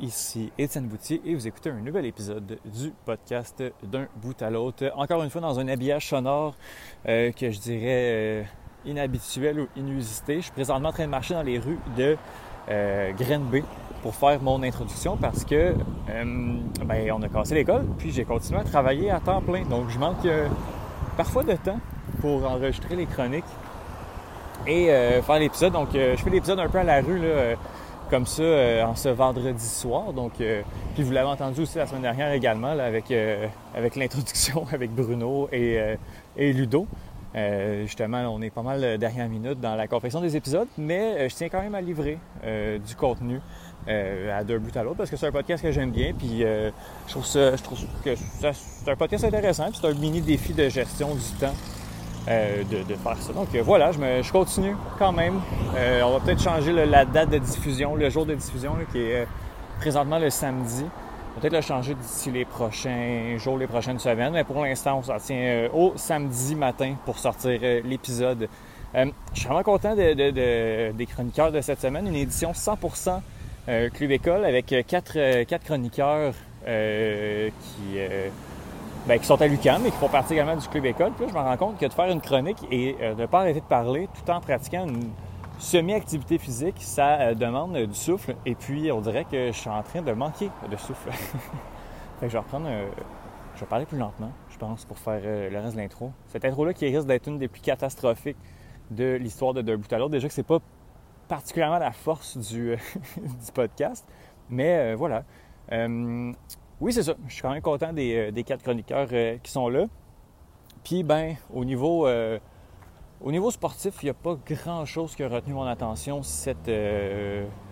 Ici Étienne Boutier et vous écoutez un nouvel épisode du podcast d'un bout à l'autre. Encore une fois dans un habillage sonore euh, que je dirais euh, inhabituel ou inusité. Je suis présentement en train de marcher dans les rues de euh, Grenby pour faire mon introduction parce que euh, ben, on a cassé l'école puis j'ai continué à travailler à temps plein. Donc je manque parfois de temps pour enregistrer les chroniques et faire l'épisode. Donc je fais l'épisode un peu à la rue là, comme ça euh, en ce vendredi soir. Donc, euh, puis vous l'avez entendu aussi la semaine dernière également avec, euh, avec l'introduction avec Bruno et, et Ludo. justement, on est pas mal dernière minute dans la confection des épisodes, mais je tiens quand même à livrer du contenu à d'un but à l'autre parce que c'est un podcast que j'aime bien. Puis je trouve ça, je trouve que c'est un podcast intéressant. c'est un mini défi de gestion du temps euh, de, faire ça. Donc euh, voilà, je, continue quand même. Euh, on va peut-être changer la date de diffusion, le jour de diffusion qui est présentement le samedi. Peut-être le changer d'ici les prochains jours, les prochaines semaines, mais pour l'instant, on s'en tient au samedi matin pour sortir l'épisode. je suis vraiment content des chroniqueurs de cette semaine. Une édition 100% Club École avec quatre, quatre chroniqueurs qui ben, qui sont à l'UQAM et qui font partie également du club école. Puis là, je me rends compte que de faire une chronique et euh, de ne pas arrêter de parler tout en pratiquant une semi-activité physique, ça euh, demande du souffle. Et puis, on dirait que je suis en train de manquer de souffle. fait que je vais reprendre. Euh, je vais parler plus lentement, je pense, pour faire le reste de l'intro. Cette intro-là qui risque d'être une des plus catastrophiques de l'histoire de D'un bout à l'autre. Déjà que c'est pas particulièrement la force du podcast. Mais voilà. Oui, c'est ça. Je suis quand même content des, euh, quatre chroniqueurs euh, qui sont là. Puis, ben, au niveau, euh, au niveau sportif, il n'y a pas grand-chose qui a retenu mon attention cette,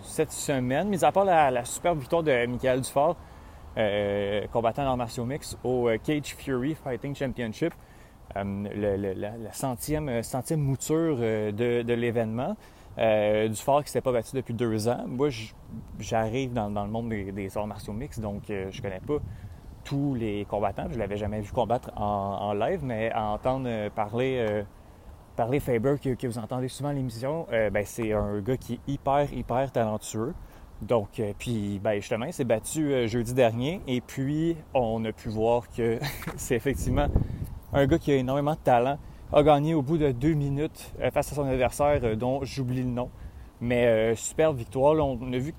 cette semaine, mis à part la, superbe victoire de Michael Dufort, combattant en martiaux mix au Cage Fury Fighting Championship. la, centième, centième mouture de, de l'événement. Du fort qui ne s'est pas battu depuis deux ans. Moi, j'arrive dans, le monde des, arts martiaux mixtes, donc euh, je connais pas tous les combattants. Je l'avais jamais vu combattre en, live, mais à entendre euh, parler, euh, parler Faber, que, vous entendez souvent à l'émission, ben, c'est un gars qui est hyper, hyper talentueux. Donc, puis, ben, justement, il s'est battu jeudi dernier, et puis on a pu voir que c'est effectivement un gars qui a énormément de talent, a gagné au bout de deux minutes face à son adversaire, dont j'oublie le nom. Mais euh, super victoire. on a vu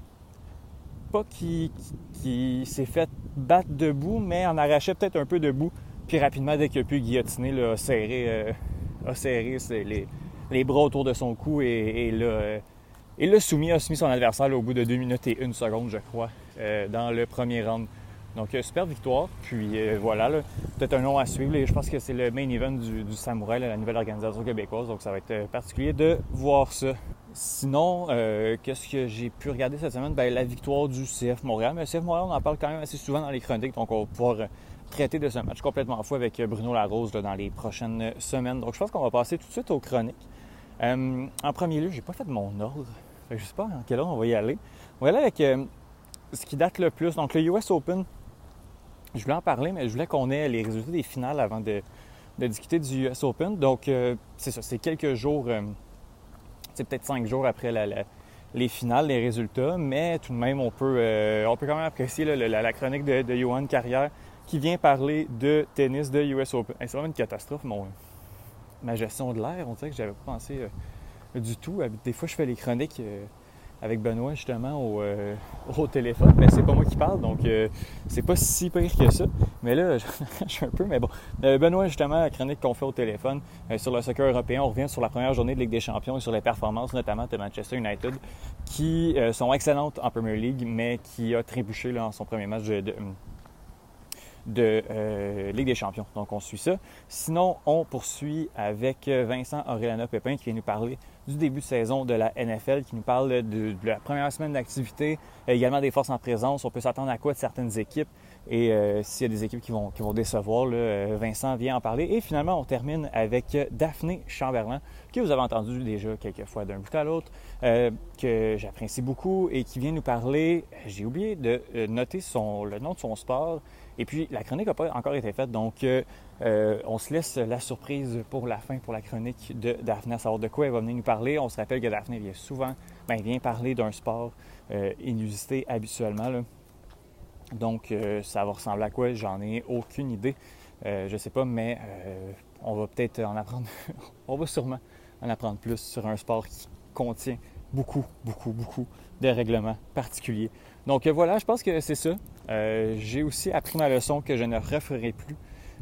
pas qu'il s'est fait battre debout, mais en arrachait peut-être un peu debout. Puis rapidement, dès qu'il a pu guillotiner, là, a serré, euh, les, bras autour de son cou et, et l'a soumis, a soumis son adversaire au bout de deux minutes et une seconde, je crois, euh, dans le premier round. Donc, super victoire. Puis voilà, peut-être un nom à suivre. je pense que c'est le main event du, du Samouraï, la nouvelle organisation québécoise. Donc, ça va être particulier de voir ça. Sinon, euh, qu'est-ce que j'ai pu regarder cette semaine? Ben, la victoire du CF Montréal. Mais le CF Montréal, on en parle quand même assez souvent dans les chroniques, donc on va pouvoir euh, traiter de ce match complètement fou avec euh, Bruno Larose dans les prochaines semaines. Donc je pense qu'on va passer tout de suite aux chroniques. en premier lieu, j'ai pas fait mon ordre. Je sais pas en quel ordre on va y aller. On va y aller avec ce qui date le plus. Donc le US Open, je voulais en parler, mais je voulais qu'on ait les résultats des finales avant de, discuter du US Open. Donc c'est ça, c'est quelques jours c'est peut-être cinq jours après les finales, les résultats, mais tout de même, on peut, euh, on peut quand même apprécier la, chronique de, Johan Carrière qui vient parler de tennis de US Open. c'est vraiment une catastrophe, mon, ma gestion de l'air. On dirait que j'avais pas pensé euh, du tout. Des fois, je fais les chroniques. Avec Benoît justement au, euh, au téléphone, mais c'est pas moi qui parle, donc euh, c'est pas si pire que ça. Mais là, je, suis un peu, mais bon. Euh, Benoît, justement, la chronique qu'on fait au téléphone sur le soccer européen, on revient sur la première journée de Ligue des Champions et sur les performances notamment de Manchester United, qui sont excellentes en Premier League, mais qui a trébuché là, en son premier match de de Ligue des Champions. Donc, on suit ça. Sinon, on poursuit avec Vincent Aurélana Pépin qui vient nous parler du début de saison de la NFL, qui nous parle de, la première semaine d'activité, également des forces en présence. On peut s'attendre à quoi de certaines équipes? Et s'il y a des équipes qui vont, décevoir, Vincent vient en parler. Et finalement, on termine avec Daphné Chamberlain, que vous avez entendu déjà quelques fois d'un bout à l'autre, que j'apprécie beaucoup et qui vient nous parler, j'ai oublié de noter son, le nom de son sport, et puis la chronique n'a pas encore été faite, donc euh, on se laisse la surprise pour la fin, pour la chronique de Daphné, à savoir de quoi elle va venir nous parler. On se rappelle que Daphné vient souvent, ben, vient parler d'un sport euh, inusité habituellement. Donc, euh, ça va ressembler à quoi? J'en ai aucune idée. je ne sais pas, mais on va peut-être en apprendre. on va sûrement en apprendre plus sur un sport qui contient beaucoup, beaucoup, beaucoup de règlements particuliers. Donc voilà, je pense que c'est ça. J'ai aussi appris ma leçon que je ne referai plus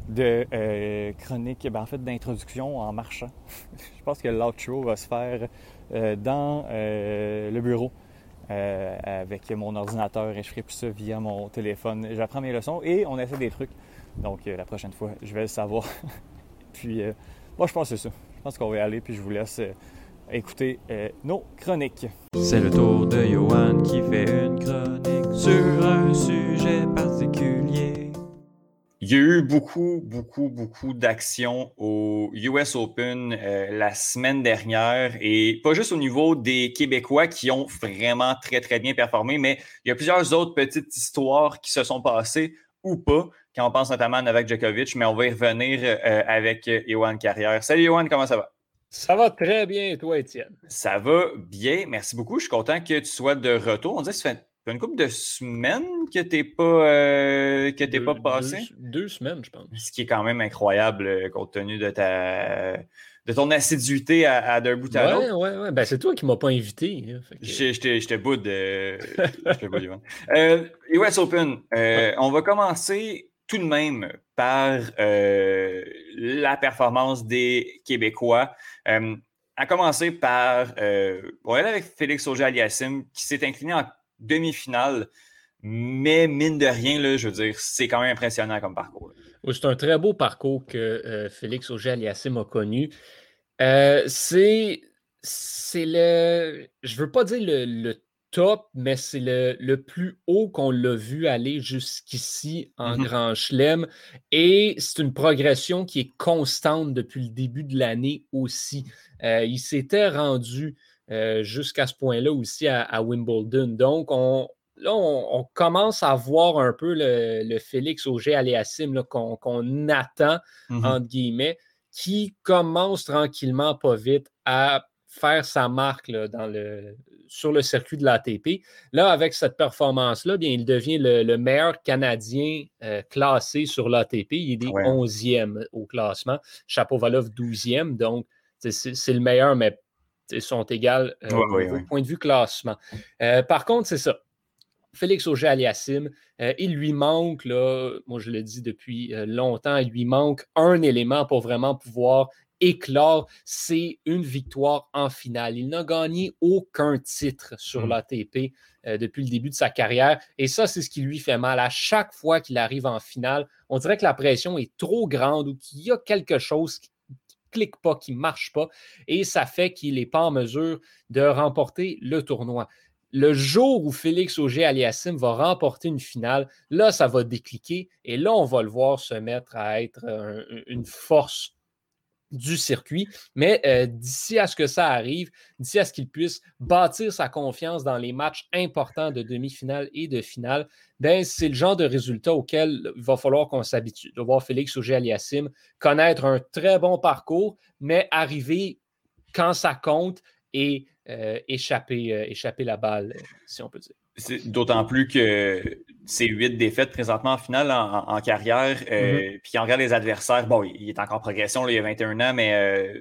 de euh, chronique, ben, en fait d'introduction en marchant. je pense que l'outro va se faire euh, dans euh, le bureau avec mon ordinateur et je ferai plus ça via mon téléphone. J'apprends mes leçons et on essaie des trucs. Donc la prochaine fois, je vais le savoir. puis moi je pense que c'est ça. Je pense qu'on va y aller puis je vous laisse écouter nos chroniques. C'est le tour de Johan qui fait une chronique sur un sujet particulier. Il y a eu beaucoup, beaucoup, beaucoup d'actions au US Open euh, la semaine dernière et pas juste au niveau des Québécois qui ont vraiment très, très bien performé, mais il y a plusieurs autres petites histoires qui se sont passées ou pas, quand on pense notamment à Novak Djokovic, mais on va y revenir euh, avec Johan Carrière. Salut Johan, comment ça va? Ça va très bien, toi, Étienne. Ça va bien, merci beaucoup. Je suis content que tu sois de retour. On dirait que ça fait une couple de semaines que tu n'es pas, euh, que pas passé. Deux, semaines, je pense. Ce qui est quand même incroyable euh, compte tenu de ta de ton assiduité à, d'un bout à l'autre. Oui, oui, Ben, c'est toi qui ne m'as pas invité. Hein, je te boude. Euh, euh, US Open, euh, on va commencer tout de même par la performance des Québécois. à commencer par, on va aller avec Félix Auger-Aliassime qui s'est incliné en demi-finale. Mais mine de rien, là, je veux dire, c'est quand même impressionnant comme parcours. c'est un très beau parcours que euh, Félix Auger-Aliassime a connu. Euh, c'est, c'est le. Je veux pas dire le, top, mais c'est le, plus haut qu'on l'a vu aller jusqu'ici en mm-hmm. Grand Chelem. Et c'est une progression qui est constante depuis le début de l'année aussi. Euh, il s'était rendu euh, jusqu'à ce point-là aussi à, Wimbledon. Donc, on, là, on, commence à voir un peu le, Félix Auger Aléassim qu'on attend, mm-hmm. entre guillemets, qui commence tranquillement, pas vite, à faire sa marque dans le, sur le circuit de l'ATP. Là, avec cette performance-là, bien, il devient le, meilleur Canadien euh, classé sur l'ATP. Il est 11e au classement. Chapovalov 12e. Donc, c'est le meilleur, mais sont égales euh, au point de vue classement. Euh, par contre, c'est ça. Félix Auger-Aliassime, euh, il lui manque, là, moi je le dis depuis longtemps, il lui manque un élément pour vraiment pouvoir éclore, c'est une victoire en finale. Il n'a gagné aucun titre sur hmm. l'ATP depuis le début de sa carrière. Et ça, c'est ce qui lui fait mal. À chaque fois qu'il arrive en finale, on dirait que la pression est trop grande ou qu'il y a quelque chose qui clique pas, qui ne marche pas, et ça fait qu'il n'est pas en mesure de remporter le tournoi. Le jour où Félix Auger-Aliassime va remporter une finale, là, ça va décliquer et là, on va le voir se mettre à être une force du circuit. Mais euh, d'ici à ce que ça arrive, d'ici à ce qu'il puisse bâtir sa confiance dans les matchs importants de demi-finale et de finale, ben, c'est le genre de résultat auquel il va falloir qu'on s'habitue. De voir Félix Auger-Aliassime connaître un très bon parcours, mais arriver quand ça compte et euh, échapper, euh, échapper la balle, si on peut dire. D'autant plus que c'est huit défaites présentement en finale en, carrière. Euh, mm-hmm. Puis on regarde les adversaires, bon, il est encore en progression, il y a 21 ans, mais euh,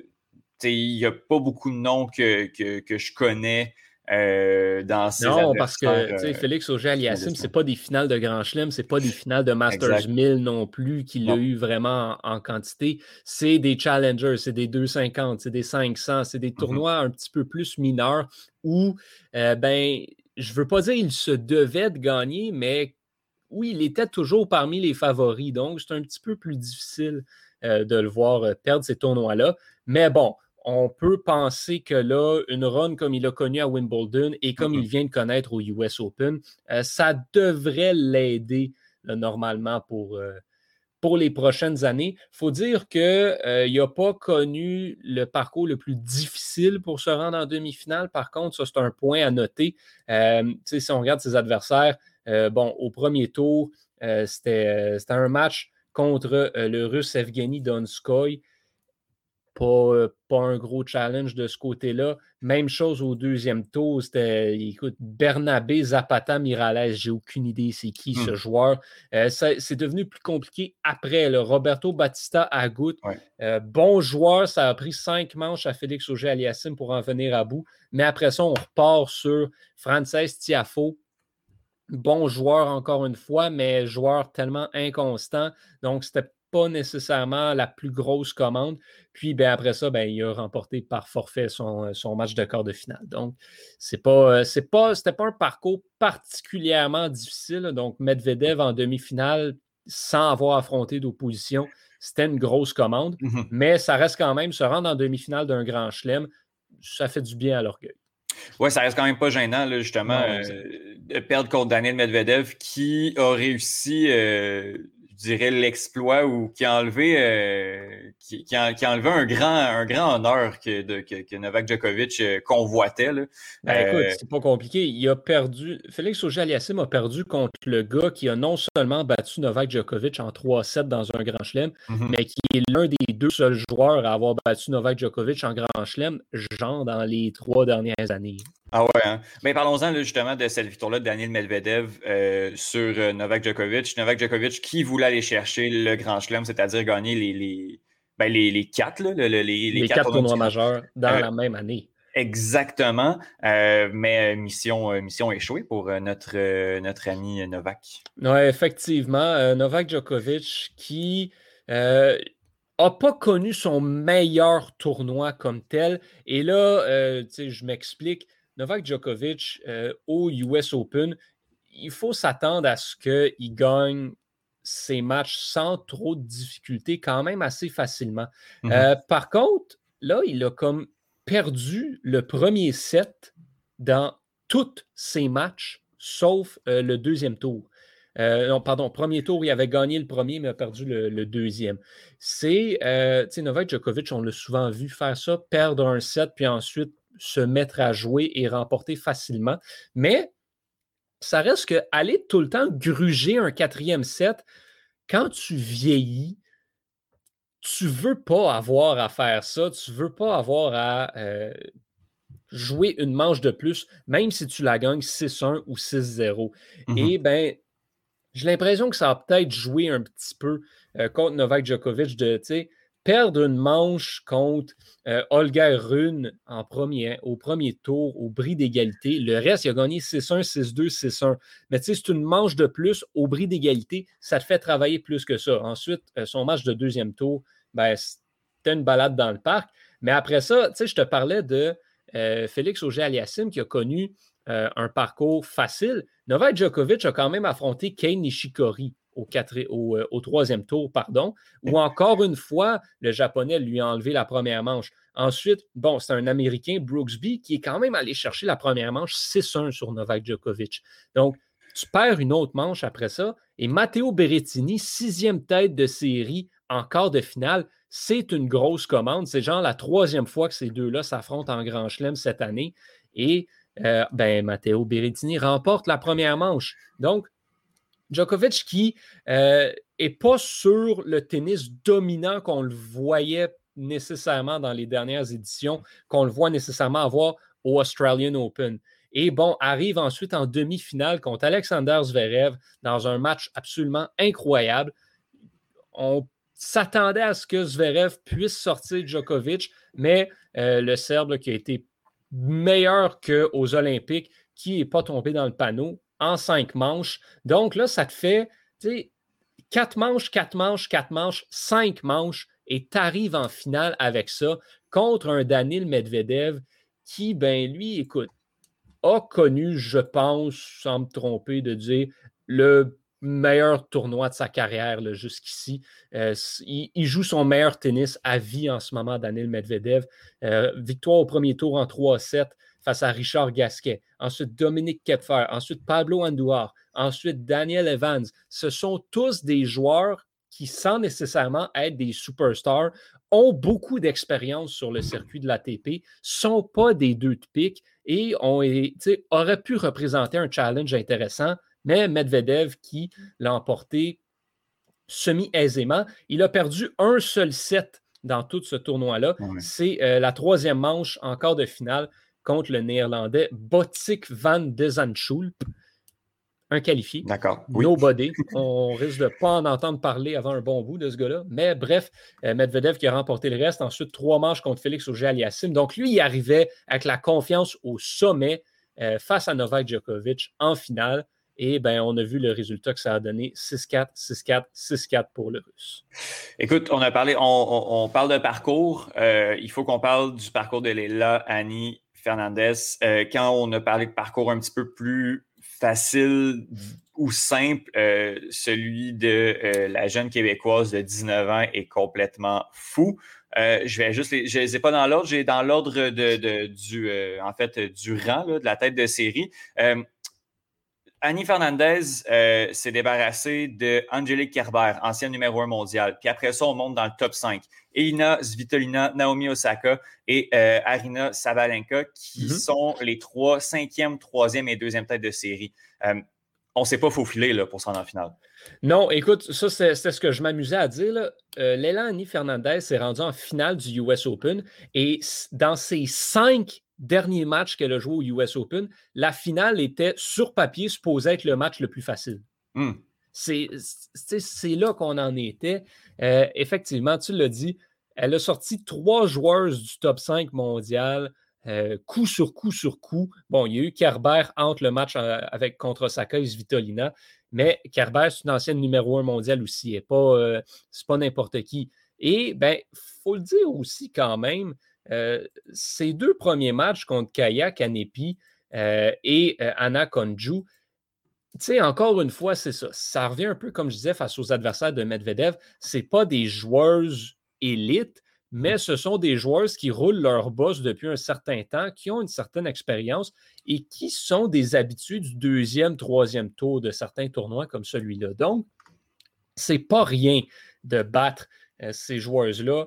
il n'y a pas beaucoup de noms que, que, je connais euh, dans ces Non, parce que Félix Auger-Aliassime, ce n'est pas des finales de Grand Chelem, ce n'est pas des finales de Masters 1000 non plus qu'il a eu vraiment en, quantité. C'est des challengers, c'est des 250, c'est des 500, c'est des mm-hmm. tournois un petit peu plus mineurs où, ben, je ne veux pas dire qu'il se devait de gagner, mais oui, il était toujours parmi les favoris. Donc, c'est un petit peu plus difficile euh, de le voir euh, perdre ces tournois-là. Mais bon, on peut penser que là, une run comme il a connu à Wimbledon et comme il vient de connaître au US Open, euh, ça devrait l'aider normalement pour, pour les prochaines années. Il faut dire qu'il n'a pas connu le parcours le plus difficile pour se rendre en demi-finale. Par contre, ça, c'est un point à noter. si on regarde ses adversaires, bon, au premier tour, c'était un match contre le Russe Evgeny Donskoy. Pas, pas, un gros challenge de ce côté-là. Même chose au deuxième tour. C'était, écoute, Bernabé Zapata Mirales. J'ai aucune idée c'est qui ce mmh. joueur. c'est devenu plus compliqué après. Le Roberto Batista Agut. bon joueur. Ça a pris cinq manches à Félix Auger-Aliassime pour en venir à bout. Mais après ça, on repart sur Frances Tiafo bon joueur encore une fois, mais joueur tellement inconstant. Donc, c'était pas nécessairement la plus grosse commande. Puis ben, après ça, ben, il a remporté par forfait son, match de quart de finale. Donc, c'est pas, c'est pas, c'était pas un parcours particulièrement difficile. Donc, Medvedev en demi-finale, sans avoir affronté d'opposition, c'était une grosse commande. Mmh mais ça reste quand même, se rendre en demi-finale d'un grand chelem, ça fait du bien à l'orgueil. Oui, ça reste quand même pas gênant, justement, euh, de perdre contre Daniel Medvedev, qui a réussi, euh, dirais, l'exploit ou qui a enlevé, euh, qui, a, enlevé un grand, un grand honneur que, de, que, Novak Djokovic euh, convoitait. Là. Ben, écoute, c'est pas compliqué. Il a perdu. Félix Auger-Aliassime a perdu contre le gars qui a non seulement battu Novak Djokovic en 3-7 dans un grand chelem, mm-hmm. mais qui est l'un des deux seuls joueurs à avoir battu Novak Djokovic en grand chelem, genre dans les trois dernières années. Ah ouais, hein? mais parlons-en justement de cette victoire-là de Daniel Medvedev euh, sur euh, Novak Djokovic. Novak Djokovic qui voulait aller chercher le Grand Chelem, c'est-à-dire gagner les, les, ben, les, les quatre, là, les, les, quatre, tournois majeurs dans euh, la même année. Exactement, mais mission, mission échouée pour notre, notre ami Novak. Oui, effectivement, Novak Djokovic qui n'a pas connu son meilleur tournoi comme tel. Et là, je m'explique, Novak Djokovic euh, au US Open, il faut s'attendre à ce qu'il gagne ses matchs sans trop de difficultés, quand même assez facilement. Mhm. Euh, par contre, là, il a comme perdu le premier set dans tous ses matchs, sauf euh, le deuxième tour. non, pardon, premier tour, il avait gagné le premier, mais a perdu le, le deuxième. C'est, tu sais, Novak Djokovic, on l'a souvent vu faire ça, perdre un set, puis ensuite se mettre à jouer et remporter facilement. Mais ça reste que aller tout le temps gruger un quatrième set, quand tu vieillis, tu veux pas avoir à faire ça, tu veux pas avoir à euh, jouer une manche de plus, même si tu la gagnes 6-1 ou 6-0. Mmh et bien, j'ai l'impression que ça a peut-être joué un petit peu euh, contre Novak Djokovic de, tu sais, perdre une manche contre euh, Olga Rune en premier, au premier tour, au bris d'égalité. Le reste, il a gagné 6-1, 6-2, 6-1. Mais tu sais, c'est une manche de plus au bris d'égalité. Ça te fait travailler plus que ça. Ensuite, euh, son match de deuxième tour, ben, c'était une balade dans le parc. Mais après ça, tu sais, je te parlais de euh, Félix Auger-Aliassime qui a connu un parcours facile. Novak Djokovic a quand même affronté Kane Nishikori au, euh, au, troisième tour, pardon, où encore une fois, le Japonais lui a enlevé la première manche. Ensuite, bon, c'est un Américain, Brooksby, qui est quand même allé chercher la première manche 6-1 sur Novak Djokovic. Donc, tu perds une autre manche après ça. Et Matteo Berrettini, sixième tête de série en quart de finale, c'est une grosse commande. C'est genre la troisième fois que ces deux-là s'affrontent en Grand Chelem cette année. Et euh, ben, Matteo Berrettini remporte la première manche. Donc, Djokovic qui n'est euh, pas sur le tennis dominant qu'on le voyait nécessairement dans les dernières éditions, qu'on le voit nécessairement avoir au Australian Open. Et bon, arrive ensuite en demi-finale contre Alexander Zverev dans un match absolument incroyable. On s'attendait à ce que Zverev puisse sortir Djokovic, mais euh, le Serbe qui a été meilleur qu'aux Olympiques, qui n'est pas tombé dans le panneau, en cinq manches. Donc là, ça te fait quatre manches, quatre manches, quatre manches, cinq manches, et tu en finale avec ça contre un Daniel Medvedev qui, ben lui, écoute, a connu, je pense, sans me tromper, de dire le meilleur tournoi de sa carrière jusqu'ici. Euh, il, joue son meilleur tennis à vie en ce moment, Daniel Medvedev. Euh, victoire au premier tour en 3-7 face à Richard Gasquet. Ensuite, Dominique Kepfer. Ensuite, Pablo Andouar. Ensuite, Daniel Evans. Ce sont tous des joueurs qui, sans nécessairement être des superstars, ont beaucoup d'expérience sur le circuit de l'ATP, sont pas des deux de pique et ont, auraient pu représenter un challenge intéressant mais Medvedev qui l'a emporté semi-aisément. Il a perdu un seul set dans tout ce tournoi-là. C'est euh, la troisième manche en quart de finale contre le néerlandais Botik van de Zandschulp. Un qualifié. D'accord. Nobody. On risque de ne pas en entendre parler avant un bon bout de ce gars-là. Mais bref, euh, Medvedev qui a remporté le reste. Ensuite, trois manches contre Félix Auger-Aliassime. Donc, lui, il arrivait avec la confiance au sommet euh, face à Novak Djokovic en finale. Et ben, on a vu le résultat que ça a donné 6-4, 6-4, 6-4 pour le Russe. Écoute, on a parlé, on, parle de parcours. Euh, il faut qu'on parle du parcours de Leila, Annie, Fernandez. Euh, quand on a parlé de parcours un petit peu plus facile ou simple, euh, celui de la jeune Québécoise de 19 ans est complètement fou. je vais juste, je les ai pas dans l'ordre, j'ai dans l'ordre du, en fait, du rang de la tête de série. Annie Fernandez euh, s'est débarrassée de Angelique Kerber, ancienne numéro 1 mondial. Puis après ça, on monte dans le top 5. Elina Svitolina, Naomi Osaka et euh, Arina Sabalenka, qui mm-hmm. sont les trois, cinquième, troisième et deuxième têtes de série. Euh, on ne s'est pas faufilé là, pour s'en en finale. Non, écoute, ça, c'est ce que je m'amusais à dire. Léla Annie Fernandez s'est rendue en finale du US Open et dans ses cinq dernier match qu'elle a joué au US Open, la finale était sur papier supposée être le match le plus facile. Hmm. C'est là qu'on en était. Euh, effectivement, tu l'as dit, elle a sorti trois joueuses du top 5 mondial, euh, coup sur coup sur coup. Bon, il y a eu Kerber entre le match euh, contre Osaka et Svitolina, mais Kerber, c'est une ancienne numéro 1 mondial aussi. Ce pas, pas n'importe qui. Et, ben, faut le dire aussi quand même, euh, ces deux premiers matchs contre Kaya Kanepi euh, et euh, Anna Konju, tu sais, encore une fois, c'est ça. Ça revient un peu, comme je disais, face aux adversaires de Medvedev. Ce pas des joueuses élites, mais ce sont des joueuses qui roulent leur boss depuis un certain temps, qui ont une certaine expérience et qui sont des habitués du deuxième, troisième tour de certains tournois comme celui-là. Donc, c'est pas rien de battre ces joueuses-là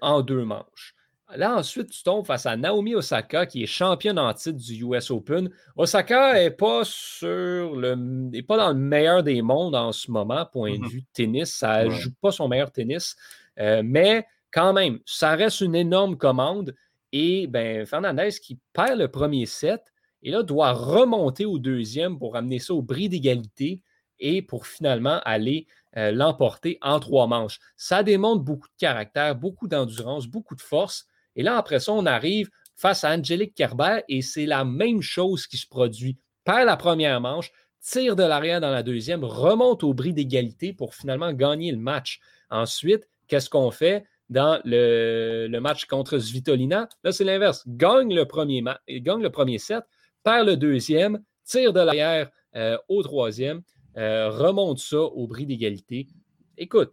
en deux manches. Là, ensuite, tu tombes face à Naomi Osaka, qui est championne en titre du US Open. Osaka n'est pas sur le. pas dans le meilleur des mondes en ce moment, point de mm-hmm. vue tennis. Ça ne joue pas son meilleur tennis. Euh, mais quand même, ça reste une énorme commande. Et ben, Fernandez qui perd le premier set et là doit remonter au deuxième pour amener ça au bris d'égalité et pour finalement aller euh, l'emporter en trois manches. Ça démontre beaucoup de caractère, beaucoup d'endurance, beaucoup de force. Et là, après ça, on arrive face à Angélique Kerber et c'est la même chose qui se produit. Perd la première manche, tire de l'arrière dans la deuxième, remonte au bris d'égalité pour finalement gagner le match. Ensuite, qu'est-ce qu'on fait dans le, match contre Svitolina? Là, c'est l'inverse. Gagne le premier, gagne le premier set, perd le deuxième, tire de l'arrière euh, au troisième, euh, remonte ça au bris d'égalité. Écoute,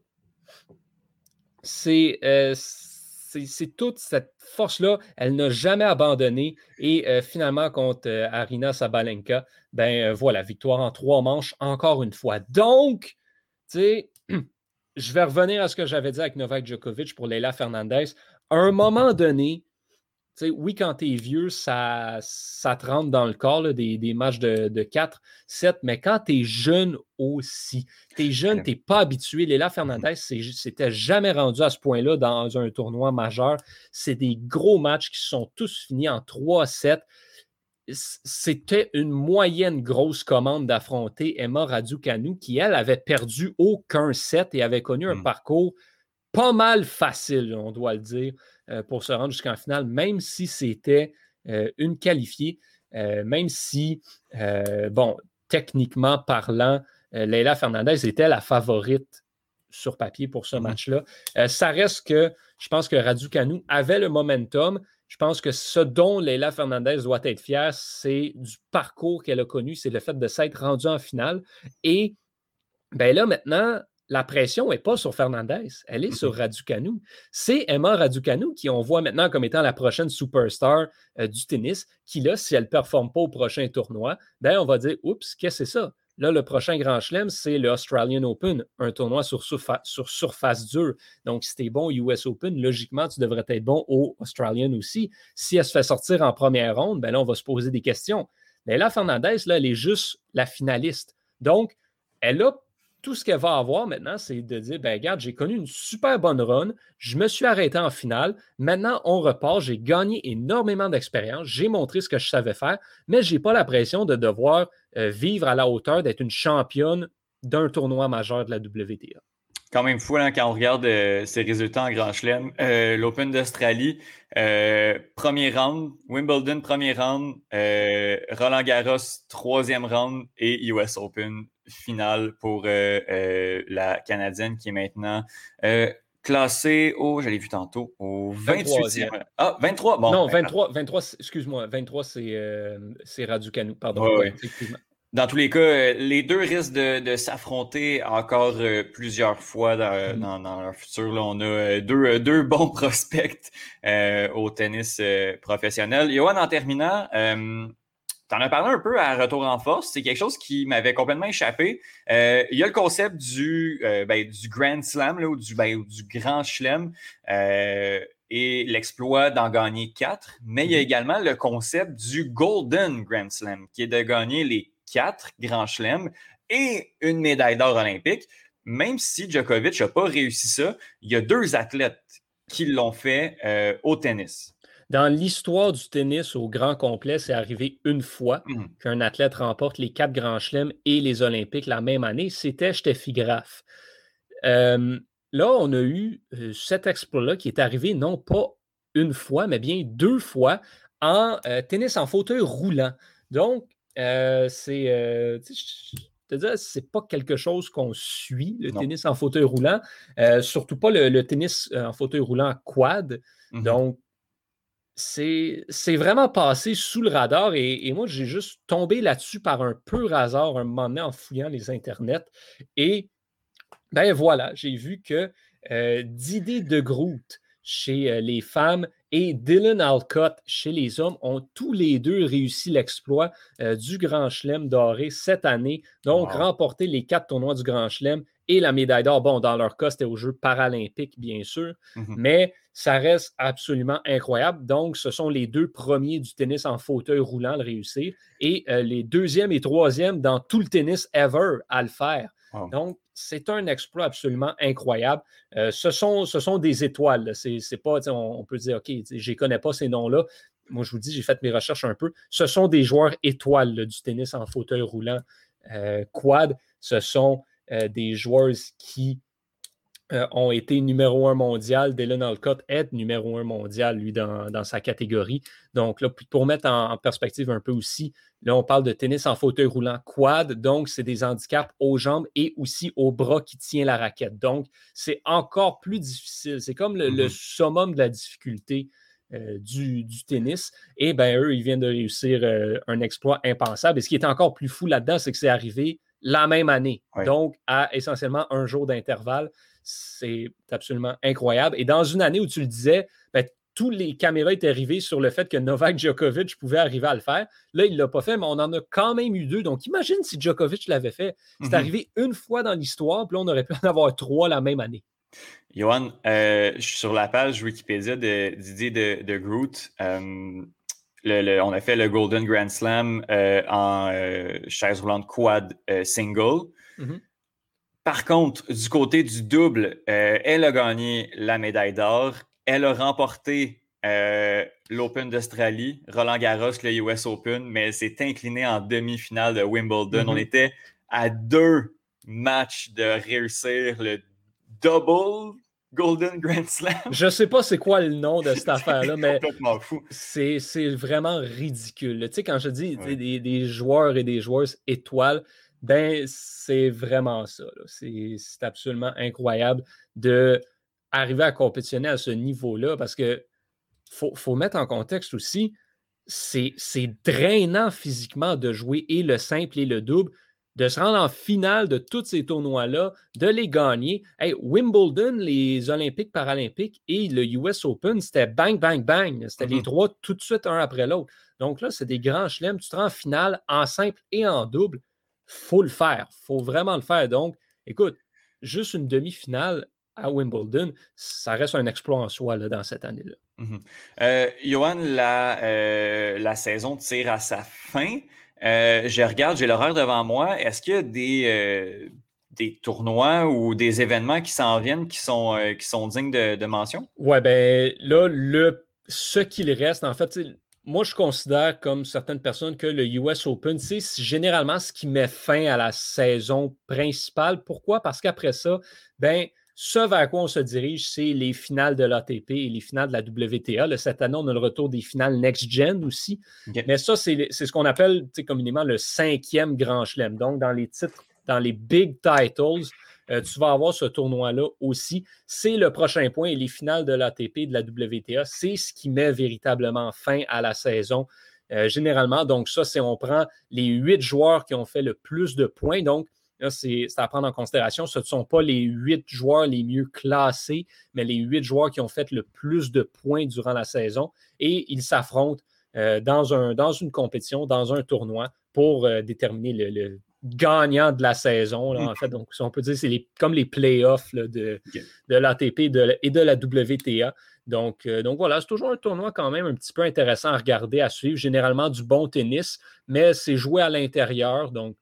c'est. Euh, c'est toute cette force-là. Elle n'a jamais abandonné. Et finalement, contre Arina Sabalenka, ben voilà, victoire en trois manches, encore une fois. Donc, tu sais, je vais revenir à ce que j'avais dit avec Novak Djokovic pour Leila Fernandez. À un moment donné, oui, quand tu es vieux, ça, ça te rentre dans le corps, des, matchs de, de 4, 7, mais quand tu es jeune aussi, tu es jeune, tu n'es pas habitué. Léla Fernandez s'était jamais rendu à ce point-là dans un tournoi majeur. C'est des gros matchs qui sont tous finis en 3-7. C'était une moyenne grosse commande d'affronter Emma Raducanu, qui, elle, avait perdu aucun set et avait connu un mmh. parcours pas mal facile, on doit le dire. Euh, pour se rendre jusqu'en finale, même si c'était euh, une qualifiée, euh, même si, bon, techniquement parlant, Leila Fernandez était la favorite sur papier pour ce mmh match-là. ça reste que je pense que Raducanu avait le momentum. Je pense que ce dont Leila Fernandez doit être fière, c'est du parcours qu'elle a connu, c'est le fait de s'être rendue en finale et Ben là, maintenant, la pression n'est pas sur Fernandez, elle est sur Raducanu. C'est Emma Raducanu qui on voit maintenant comme étant la prochaine superstar euh, du tennis, qui là, si elle ne performe pas au prochain tournoi, ben on va dire, oups, qu'est-ce que c'est ça? Là, le prochain Grand Chelem, c'est le Australian Open, un tournoi sur, sur surface dure. Donc, si tu es bon au US Open, logiquement, tu devrais être bon au Australian aussi. Si elle se fait sortir en première ronde, ben là, on va se poser des questions. Mais là, Fernandez, là, elle est juste la finaliste. Donc, elle a tout ce qu'elle va avoir maintenant, c'est de dire ben regarde, j'ai connu une super bonne run, je me suis arrêté en finale, maintenant on repart, j'ai gagné énormément d'expérience, j'ai montré ce que je savais faire, mais je n'ai pas la pression de devoir euh, vivre à la hauteur d'être une championne d'un tournoi majeur de la WTA. Quand même fou hein, quand on regarde euh, ses résultats en Grand Chelem. Euh, L'Open d'Australie, premier round, Wimbledon, premier round, Roland Garros, troisième round et US Open, finale pour euh, euh, la Canadienne qui est maintenant euh, classée au, je l'ai vu tantôt, au 28e. Ah, 23, bon. Non, 23, 23 excuse-moi, 23, c'est Raducanu, pardon. Dans tous les cas, les deux risquent de, s'affronter encore plusieurs fois dans, mm-hmm. leur futur. Là, on a deux, deux bons prospects au tennis professionnel. Johan, en terminant, tu en as parlé un peu à Retour en Force. C'est quelque chose qui m'avait complètement échappé. Euh, il y a le concept du, euh, ben, du Grand Slam ou du, ben, du Grand Chelem euh, et l'exploit d'en gagner quatre. Mais il y a mhm. également le concept du Golden Grand Slam qui est de gagner les quatre Grands Chelems et une médaille d'or olympique. Même si Djokovic n'a pas réussi ça, il y a deux athlètes qui l'ont fait au tennis. Dans l'histoire du tennis au grand complet, c'est arrivé une fois mmh. qu'un athlète remporte les quatre grands chelems et les Olympiques la même année. C'était Steffi Graf. là, on a eu euh, cet exploit-là qui est arrivé non pas une fois, mais bien deux fois en euh, tennis en fauteuil roulant. Donc, euh, c'est c'est pas quelque chose qu'on suit, le tennis en fauteuil roulant, surtout pas le, tennis en fauteuil roulant quad. Mmh Donc, c'est vraiment passé sous le radar et, moi, j'ai juste tombé là-dessus par un peu hasard un moment donné en fouillant les internets. Et ben voilà, j'ai vu que euh, Didier de Groot chez euh, les femmes et Dylan Alcott chez les hommes ont tous les deux réussi l'exploit euh, du Grand Chelem doré cette année, donc remporter les quatre tournois du Grand Chelem et la médaille d'or. Bon, dans leur cas, c'était aux Jeux paralympiques, bien sûr, mmh mais ça reste absolument incroyable. Donc, ce sont les deux premiers du tennis en fauteuil roulant à le réussir et euh, les deuxièmes et troisièmes dans tout le tennis ever à le faire. Donc, c'est un exploit absolument incroyable. Euh, ce, sont, ce sont des étoiles. Pas, on, peut dire, OK, je ne connais pas ces noms-là. Moi, je vous dis, j'ai fait mes recherches un peu. Ce sont des joueurs étoiles du tennis en fauteuil roulant euh, quad. Ce sont euh, des joueurs qui euh, ont été numéro un mondial. Dylan Alcott est numéro un mondial, lui, dans, sa catégorie. Donc, là, pour mettre en, perspective un peu aussi, là, on parle de tennis en fauteuil roulant quad. Donc, c'est des handicaps aux jambes et aussi au bras qui tient la raquette. Donc, c'est encore plus difficile. C'est comme le, mm-hmm. summum de la difficulté. Euh, du, tennis. Et bien, eux, ils viennent de réussir un exploit impensable. Et ce qui est encore plus fou là-dedans, c'est que c'est arrivé la même année. Donc, à essentiellement un jour d'intervalle. C'est absolument incroyable. Et dans une année où tu le disais, ben, tous les caméras étaient arrivées sur le fait que Novak Djokovic pouvait arriver à le faire. Là, il ne l'a pas fait, mais on en a quand même eu deux. Donc, imagine si Djokovic l'avait fait. C'est mhm. arrivé une fois dans l'histoire, puis là, on aurait pu en avoir trois la même année. Johan, euh, je suis sur la page Wikipédia de Didier de, de Groot. Euh, on a fait le Golden Grand Slam euh, en chaise roulante quad single. Mm-hmm. Par contre, du côté du double, elle a gagné la médaille d'or. Elle a remporté l'Open d'Australie, Roland Garros, le US Open, mais elle s'est inclinée en demi-finale de Wimbledon. On mm-hmm. était à deux matchs de réussir le double Golden Grand Slam. Je sais pas c'est quoi le nom de cette affaire-là, mais c'est vraiment ridicule. Tu sais, quand je dis des, joueurs et des joueuses étoiles, ben c'est vraiment ça. C'est absolument incroyable de arriver à compétitionner à ce niveau-là parce que faut, faut mettre en contexte aussi, c'est drainant physiquement de jouer et le simple et le double de se rendre en finale de tous ces tournois-là, de les gagner. Hey, Wimbledon, les Olympiques, Paralympiques et le US Open, c'était bang, bang, bang. C'était les Mhm. trois tout de suite, un après l'autre. Donc là, c'est des grands chelems. Tu te rends en finale en simple et en double. Faut le faire. faut vraiment le faire. Donc, écoute, juste une demi-finale à Wimbledon, ça reste un exploit en soi là, dans cette année-là. Mhm. Euh, Johan, la, euh, la saison tire à sa fin. Euh, je regarde, j'ai l'horaire devant moi. Est-ce qu'il y a des, des tournois ou des événements qui s'en viennent qui sont, qui sont dignes de, de mention? Ouais, ben là, le, ce qu'il reste, en fait, moi, je considère, comme certaines personnes, que le US Open, c'est généralement ce qui met fin à la saison principale. Pourquoi? Parce qu'après ça, ben, ce vers quoi on se dirige, c'est les finales de l'ATP et les finales de la WTA. Là, cette année, on a le retour des finales next-gen aussi. Mais ça, c'est ce qu'on appelle communément le cinquième grand chelem. Donc, dans les titres, dans les big titles, euh, tu vas avoir ce tournoi-là aussi. C'est le prochain point et les finales de l'ATP de la WTA, c'est ce qui met véritablement fin à la saison. euh, généralement, donc ça, c'est on prend les huit joueurs qui ont fait le plus de points. Donc, c'est à prendre en considération. Ce ne sont pas les huit joueurs les mieux classés, mais les huit joueurs qui ont fait le plus de points durant la saison. Et ils s'affrontent euh, dans, un, dans une compétition, dans un tournoi pour déterminer le gagnant de la saison. là, en fait, donc, on peut dire, c'est les- comme les playoffs là, de, de l'ATP et de, la- et de la WTA. Donc, euh, donc voilà, c'est toujours un tournoi quand même un petit peu intéressant à regarder, à suivre. Généralement du bon tennis, mais c'est joué à l'intérieur. Donc,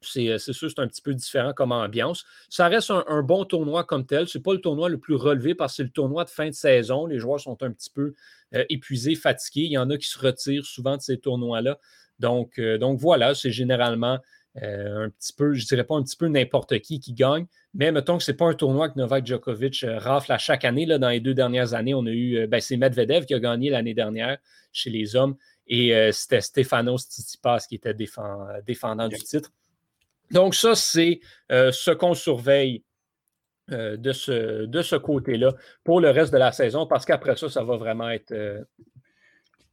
c'est euh, c'est sûr, c'est un petit peu différent comme ambiance. Ça reste un, un bon tournoi comme tel. Ce n'est pas le tournoi le plus relevé parce que c'est le tournoi de fin de saison. Les joueurs sont un petit peu euh, épuisés, fatigués. Il y en a qui se retirent souvent de ces tournois-là. Donc, euh, donc voilà, c'est généralement euh, un petit peu, je dirais pas un petit peu n'importe qui qui gagne, mais mettons que ce n'est pas un tournoi que Novak Djokovic euh, rafle à chaque année. Là, dans les deux dernières années, on a eu, euh, ben, c'est Medvedev qui a gagné l'année dernière chez les hommes et euh, c'était Stefanos Tsitsipas qui était défend- défendant du titre. Donc, ça, c'est ce qu'on surveille de ce, de ce côté-là pour le reste de la saison, parce qu'après ça, ça va vraiment être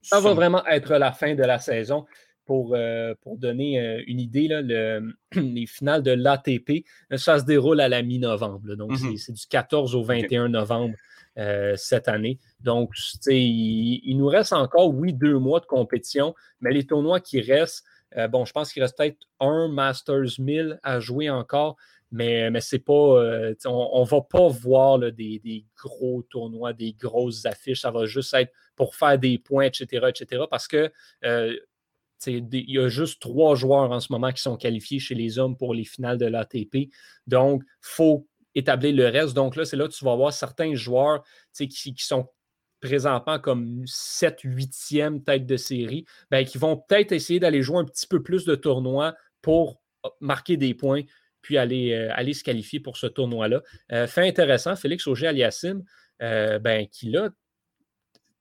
ça va vraiment être la fin de la saison. Pour, euh, pour donner euh, une idée, là, le- les finales de l'ATP, ça se déroule à la mi-novembre. Donc, Mhm. c'est- c'est du 14 au 21 novembre euh, cette année. Donc, il, il nous reste encore, oui, deux mois de compétition, mais les tournois qui restent, euh, bon, je pense qu'il reste peut-être un Masters 1000 à jouer encore, mais, mais c'est pas. euh, on ne va pas voir là, des, des gros tournois, des grosses affiches. Ça va juste être pour faire des points, etc., etc. Parce que euh, il y a juste trois joueurs en ce moment qui sont qualifiés chez les hommes pour les finales de l'ATP. Donc, il faut établir le reste. Donc là, c'est là que tu vas voir certains joueurs qui, qui sont présentement comme 7, 8e tête de série, ben, qui vont peut-être essayer d'aller jouer un petit peu plus de tournois pour euh, marquer des points puis aller, euh, aller se qualifier pour ce tournoi-là. Euh, fait intéressant, Félix Auger-Aliassime, ben, qui là,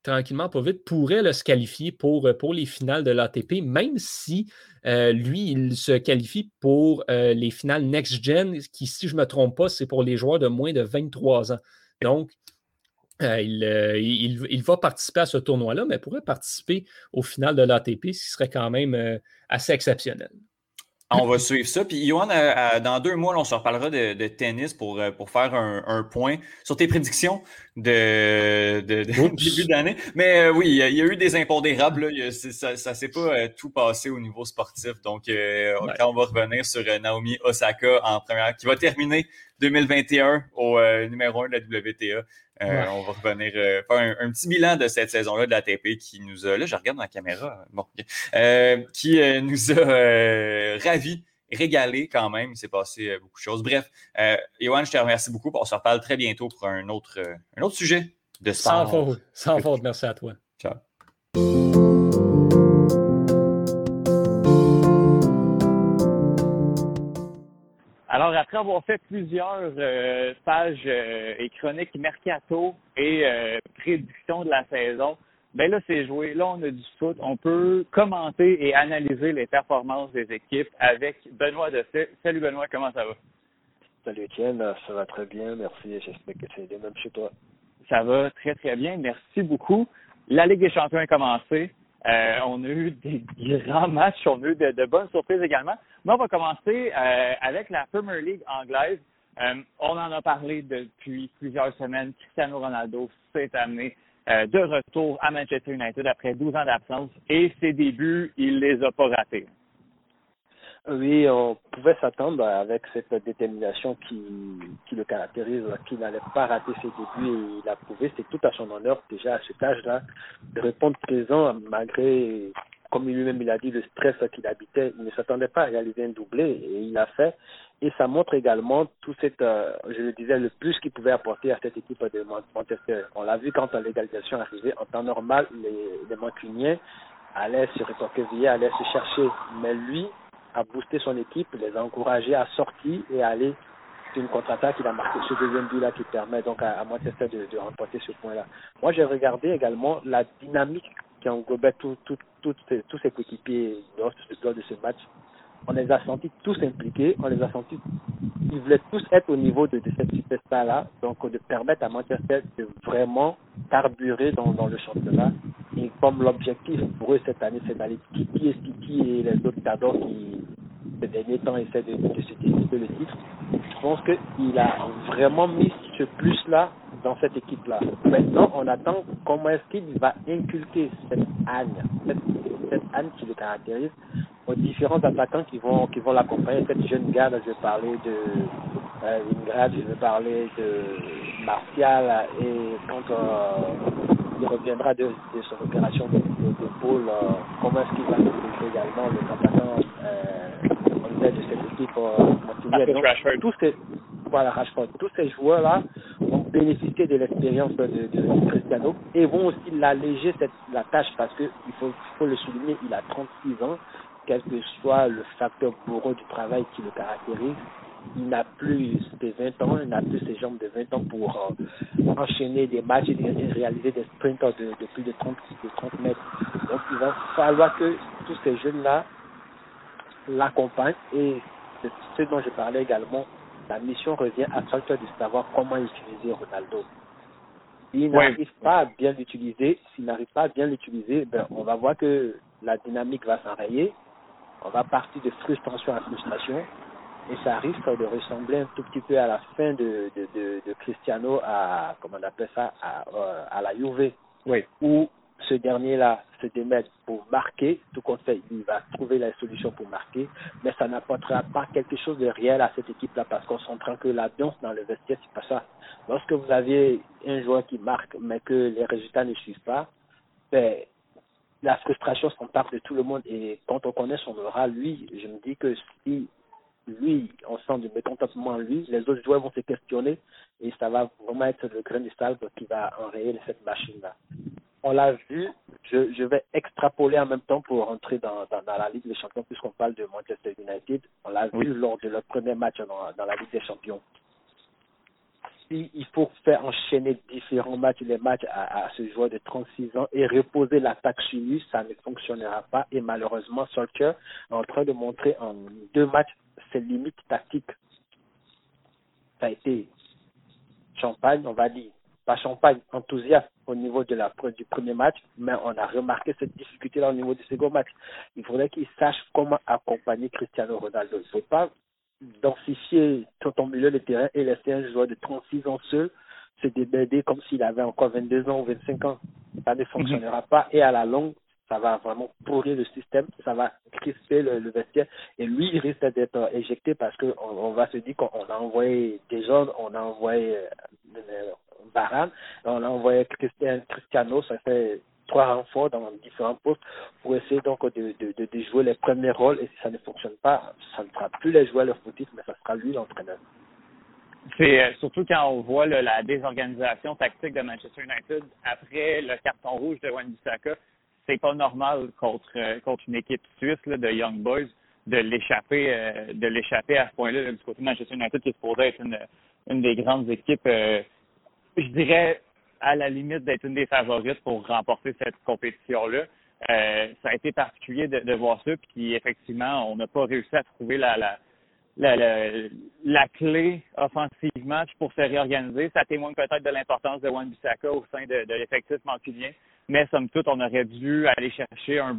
tranquillement, pas vite, pourrait se qualifier pour, euh, pour les finales de l'ATP, même si euh, lui, il se qualifie pour euh, les finales next-gen, qui, si je ne me trompe pas, c'est pour les joueurs de moins de 23 ans. Donc, il, va participer à ce tournoi-là, mais pourrait participer au final de l'ATP, ce qui serait quand même assez exceptionnel. On va suivre ça. Puis, Johan, euh, euh, dans deux mois, là, on se reparlera de, de tennis pour, euh, pour faire un, un point sur tes prédictions de, de- de début d'année. Mais euh, oui, il y, a- il y a eu des impondérables. Là. A- ça ne s'est pas euh, tout passé au niveau sportif. Donc, euh, Ouais. quand on va revenir sur Naomi Osaka en première, qui va terminer 2021 au numéro 1 de la WTA, euh, Ouais. on va revenir euh, faire un, un petit bilan de cette saison-là de la TP qui nous a. Là, je regarde dans la caméra. Bon. Euh, qui nous a ravis, régalés quand même. Il s'est passé beaucoup de choses. Bref, Johan, je te remercie beaucoup. On se reparle très bientôt pour un autre, un autre sujet de Sans sport. faute, sans faute, merci à toi. Ciao. Alors, après avoir fait plusieurs euh, pages euh, et chroniques mercato et euh, prédictions de la saison, ben là, c'est joué. Là, on a du foot. On peut commenter et analyser les performances des équipes avec Benoît Dessay. Salut Benoît, comment ça va? Salut Étienne, ça va très bien, merci. J'espère que c'est de même chez toi. Ça va très, très bien. Merci beaucoup. La Ligue des champions est commencée. Euh, on a eu des grands matchs, on a eu de, bonnes surprises également. Mais on va commencer euh, avec la Premier League anglaise. Euh, on en a parlé depuis plusieurs semaines. Cristiano Ronaldo s'est amené de retour à Manchester United après 12 ans d'absence et ses débuts, il les a pas ratés. Oui, on pouvait s'attendre avec cette détermination qui, qui le caractérise, qu'il n'allait pas rater ses débuts et il a prouvé, c'est tout à son honneur déjà à cet âge-là de répondre présent malgré, comme lui-même il a dit, le stress qu'il habitait. Il ne s'attendait pas à réaliser un doublé et il l'a fait. Et ça montre également tout cette, euh, je le disais, le plus qu'il pouvait apporter à cette équipe de Manchester. On l'a vu quand l'égalisation arrivait. En temps normal, les, les Mancuniens allaient se rétorquer, allaient se chercher. Mais lui, a boosté son équipe, les a encouragés à sortir et à aller une contre-attaque. Il a marqué ce deuxième but-là qui permet donc à, à Manchester de, remporter ce point-là. Moi, j'ai regardé également la dynamique qui englobait tous tout, ces coéquipiers lors de ce match. On les a sentis tous impliqués, on les a sentis, ils voulaient tous être au niveau de, de cette superstar-là, donc de permettre à Manchester de vraiment carburer dans, dans le championnat. Et comme l'objectif pour eux cette année, c'est d'aller Kiki et Kiki et les autres cadors qui, ces derniers temps, essaient de, de se disputer le titre, je pense qu'il a vraiment mis ce plus-là dans cette équipe-là. Maintenant, on attend comment est-ce qu'il va inculquer cette âne, cette, cette âne qui le caractérise, aux différents attaquants qui vont qui vont l'accompagner. Cette jeune garde, je vais parler de euh, je vais parler de Martial et quand euh, il reviendra de, de son opération de, de, de pôle, euh, comment est-ce qu'il va se également le attaquant euh, de cette équipe euh, Donc, tous ces, voilà, Rashford, tous ces joueurs-là vont bénéficier de l'expérience de, de, Cristiano et vont aussi l'alléger la tâche parce que il faut, il faut le souligner, il a 36 ans, quel que soit le facteur bourreau du travail qui le caractérise, il n'a plus de 20 ans, il n'a plus ses jambes de 20 ans pour euh, enchaîner des matchs et réaliser des sprints de, de, plus de 30, de 30 mètres. Donc il va falloir que tous ces jeunes-là l'accompagnent et c'est ce dont je parlais également. La mission revient à chacun de savoir comment utiliser Ronaldo. S'il n'arrive pas à bien l'utiliser, s'il n'arrive pas à bien l'utiliser, ben, on va voir que la dynamique va s'enrayer. On va partir de frustration à frustration et ça risque de ressembler un tout petit peu à la fin de, de, de, de Cristiano à, comment on appelle ça, à, euh, à la Juve. Oui. Où ce dernier-là se démet pour marquer, tout compte fait, il va trouver la solution pour marquer, mais ça n'apportera pas quelque chose de réel à cette équipe-là parce qu'on s'entend que l'ambiance dans le vestiaire, c'est pas ça. Lorsque vous avez un joueur qui marque, mais que les résultats ne suivent pas, ben, la frustration s'empare de tout le monde et quand on connaît son aura, lui, je me dis que si lui, on sent du mécontentement lui, les autres joueurs vont se questionner et ça va vraiment être le grain de sable qui va enrayer cette machine-là. On l'a vu, je, je, vais extrapoler en même temps pour rentrer dans, dans, dans la Ligue des Champions puisqu'on parle de Manchester United. On l'a vu lors de leur premier match dans, dans la Ligue des Champions il faut faire enchaîner différents matchs, les matchs à, ce joueur de 36 ans et reposer l'attaque sur lui, ça ne fonctionnera pas. Et malheureusement, Solskjaer est en train de montrer en deux matchs ses limites tactiques. Ça a été champagne, on va dire, pas champagne, enthousiaste au niveau de la du premier match, mais on a remarqué cette difficulté-là au niveau du second match. Il faudrait qu'il sache comment accompagner Cristiano Ronaldo. Il ne faut pas densifier tout au milieu de terrain et laisser un joueur de 36 ans seul se démerder comme s'il avait encore 22 ans ou 25 ans. Ça ne fonctionnera mhm. pas et à la longue, ça va vraiment pourrir le système, ça va crisper le, le vestiaire et lui, il risque d'être éjecté parce qu'on on va se dire qu'on a envoyé des gens, on a envoyé euh, Varane, on a envoyé Christian, Cristiano, ça fait trois renforts dans différents postes pour essayer donc de, de, jouer les premiers rôles. Et si ça ne fonctionne pas, ça ne sera plus les joueurs le footif, mais ça sera lui l'entraîneur. C'est euh, surtout quand on voit la désorganisation tactique de Manchester United après le carton rouge de Wan-Bissaka, c'est pas normal contre euh, contre une équipe suisse de Young Boys de l'échapper euh, de l'échapper à ce point-là du côté de Manchester United qui est supposé être une une des grandes équipes je dirais à la limite d'être une des favorites pour remporter cette compétition-là. Euh, ça a été particulier de, voir ça, puis effectivement, on n'a pas réussi à trouver la, la, la, la, la clé offensivement pour se réorganiser. Ça témoigne peut-être de l'importance de Wan Bissaka au sein de, l'effectif mancunien. mais somme toute, on aurait dû aller chercher un,